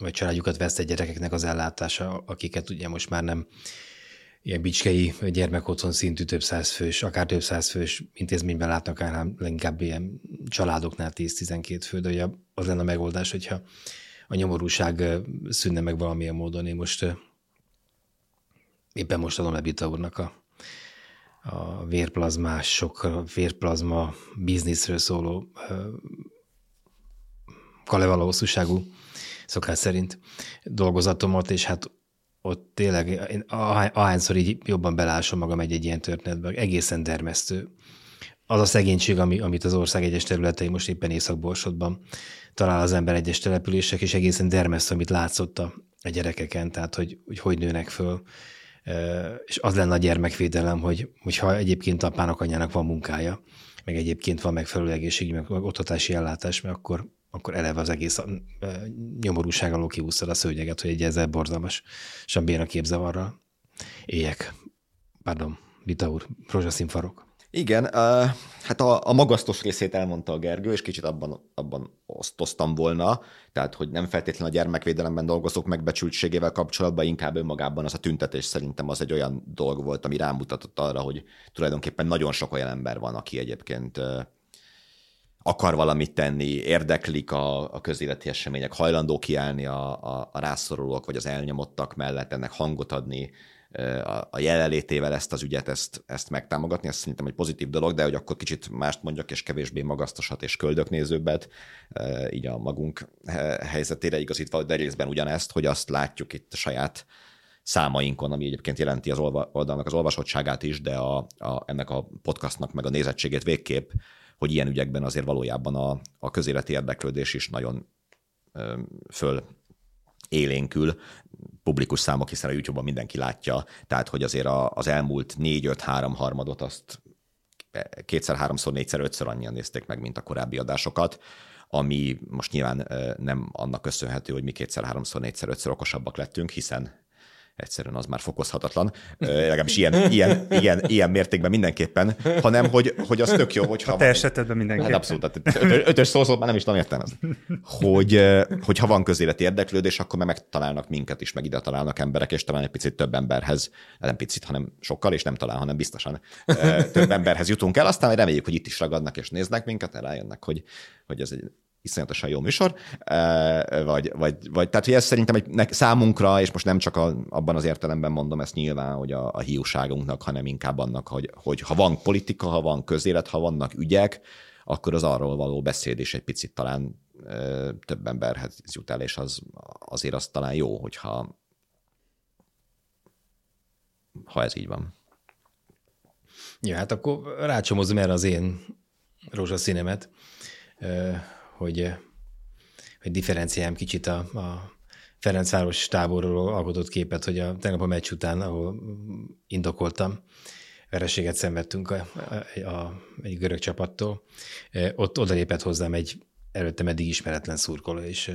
vagy családjukat vesztett gyerekeknek az ellátása, akiket ugye most már nem ilyen bicskei gyermekotthon szintű több száz fős, akár több száz fős intézményben látnak hanem leginkább ilyen családoknál 10-12 fő, de ugye az lenne a megoldás, hogyha a nyomorúság szűnne meg valamilyen módon. Én most éppen most adom le Bita úrnak a, a vérplazmások, a vérplazma bizniszről szóló kalevala hosszúságú szokás szerint dolgozatomat, és hát ott tényleg, én ahányszor így jobban belásom magam egy, egy ilyen történetbe, egészen dermesztő. Az a szegénység, ami, amit az ország egyes területei most éppen Észak-Borsodban talál az ember egyes települések, és egészen dermesztő, amit látszott a, a gyerekeken, tehát hogy, hogy hogy nőnek föl. És az lenne a gyermekvédelem, hogy, hogyha egyébként apának, anyának van munkája, meg egyébként van megfelelő egészségügyi, meg oktatási ellátás, mert akkor, akkor eleve az egész nyomorúság alól kiúsztad a szőnyeget, hogy egy ezzel borzalmas sem béna képzavarral éjek. Pardon, Vita úr, rózsaszín farok. Igen, uh, hát a, a magasztos részét elmondta a Gergő, és kicsit abban, abban osztoztam volna, tehát hogy nem feltétlenül a gyermekvédelemben dolgozók megbecsültségével kapcsolatban, inkább önmagában az a tüntetés szerintem az egy olyan dolog volt, ami rámutatott arra, hogy tulajdonképpen nagyon sok olyan ember van, aki egyébként uh, akar valamit tenni, érdeklik a, a közéleti események, hajlandó kiállni a, a, a rászorulók vagy az elnyomottak mellett, ennek hangot adni, a jelenlétével ezt az ügyet, ezt, ezt megtámogatni, ez szerintem egy pozitív dolog, de hogy akkor kicsit mást mondjak, és kevésbé magasztosat és köldöknézőbbet, így a magunk helyzetére igazítva, de részben ugyanezt, hogy azt látjuk itt a saját számainkon, ami egyébként jelenti az oldalnak az olvasottságát is, de a, a, ennek a podcastnak meg a nézettségét végképp, hogy ilyen ügyekben azért valójában a, a közéleti érdeklődés is nagyon föl élénkül, publikus számok, hiszen a YouTube-on mindenki látja, tehát hogy azért az elmúlt négy-öt-három harmadot azt kétszer, háromszor, négyszer, ötször annyian nézték meg, mint a korábbi adásokat, ami most nyilván nem annak köszönhető, hogy mi kétszer, háromszor, négyszer, ötször okosabbak lettünk, hiszen egyszerűen az már fokozhatatlan, legalábbis ilyen, ilyen, ilyen, ilyen mértékben mindenképpen, hanem hogy, hogy az tök jó, hogyha... A te esetedben mindenképpen. Hát abszolút, tehát ötös szószó már nem is tudom értem az. Hogy, hogy ha van közéleti érdeklődés, akkor meg megtalálnak minket is, meg ide találnak emberek, és talán egy picit több emberhez, nem picit, hanem sokkal, és nem talán, hanem biztosan több emberhez jutunk el, aztán reméljük, hogy itt is ragadnak és néznek minket, rájönnek, hogy, hogy ez egy iszonyatosan jó műsor, vagy, vagy, vagy tehát hogy ez szerintem egy, számunkra, és most nem csak a, abban az értelemben mondom ezt nyilván, hogy a, a hiúságunknak, hanem inkább annak, hogy, hogy ha van politika, ha van közélet, ha vannak ügyek, akkor az arról való beszéd is egy picit talán több emberhez jut el, és az, azért az talán jó, hogyha ha ez így van. Ja, hát akkor rácsomozom erre az én rózsaszínemet hogy, hogy differenciáljam kicsit a, a Ferencváros táborról alkotott képet, hogy a tegnap a meccs után, ahol indokoltam, vereséget szenvedtünk a, a, a, egy görög csapattól, ott odalépett hozzám egy előttem eddig ismeretlen szurkoló, és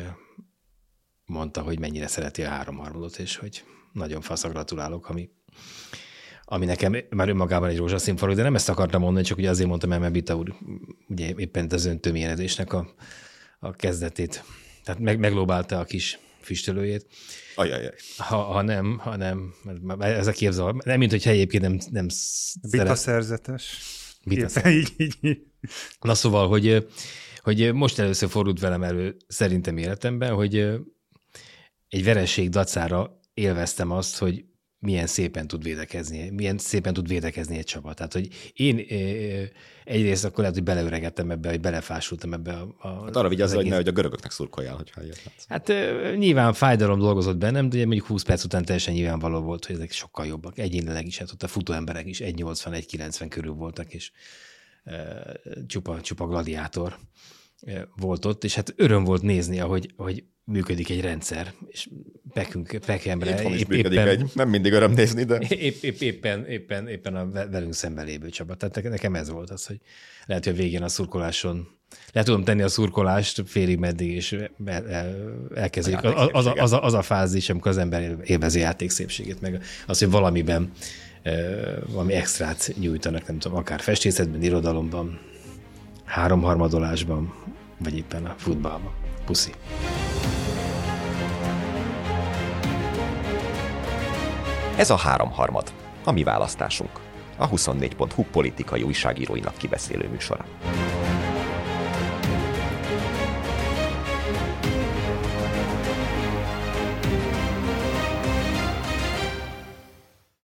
mondta, hogy mennyire szereti a háromharmadot, és hogy nagyon fasz, gratulálok, ami, ami nekem már önmagában egy rózsaszín falu, de nem ezt akartam mondani, csak ugye azért mondtam el, mert Bita úr ugye éppen az öntöményedésnek a, a kezdetét, tehát meg, meglóbálta a kis füstölőjét. Ajajaj. Ha, ha nem, ha nem, ez a képzel, nem, mint hogy egyébként nem, nem Bita szeret... szerzetes. Bita szerzetes. Na szóval, hogy, hogy most először fordult velem elő szerintem életemben, hogy egy vereség dacára élveztem azt, hogy milyen szépen tud védekezni, milyen szépen tud védekezni egy csapat. Tehát, hogy én egyrészt akkor lehet, hogy beleöregettem ebbe, hogy belefásultam ebbe a... a hát arra vigyázz, hogy ne, hogy a görögöknek szurkoljál, hogyha ilyet Hát nyilván fájdalom dolgozott bennem, de mondjuk 20 perc után teljesen nyilvánvaló volt, hogy ezek sokkal jobbak. Egyénileg is, hát ott a futó emberek is 1,80-1,90 körül voltak, és e, csupa, csupa gladiátor volt ott, és hát öröm volt nézni, ahogy, hogy működik egy rendszer, és bekünk, bekembre. Épp, is működik éppen, egy, nem mindig öröm nézni, de... Épp, épp, éppen, éppen, éppen a velünk szemben lévő csapat. Tehát nekem ez volt az, hogy lehet, hogy a végén a szurkoláson le tudom tenni a szurkolást félig meddig, és elkezdődik az, az, az, a, az a fázis, amikor az ember élvezi játék szépségét, meg az, hogy valamiben valami extrát nyújtanak, nem tudom, akár festészetben, irodalomban, háromharmadolásban, vagy éppen a futballban. Puszi. Ez a háromharmad, a mi választásunk, a 24.hu politikai újságíróinak kibeszélő műsora.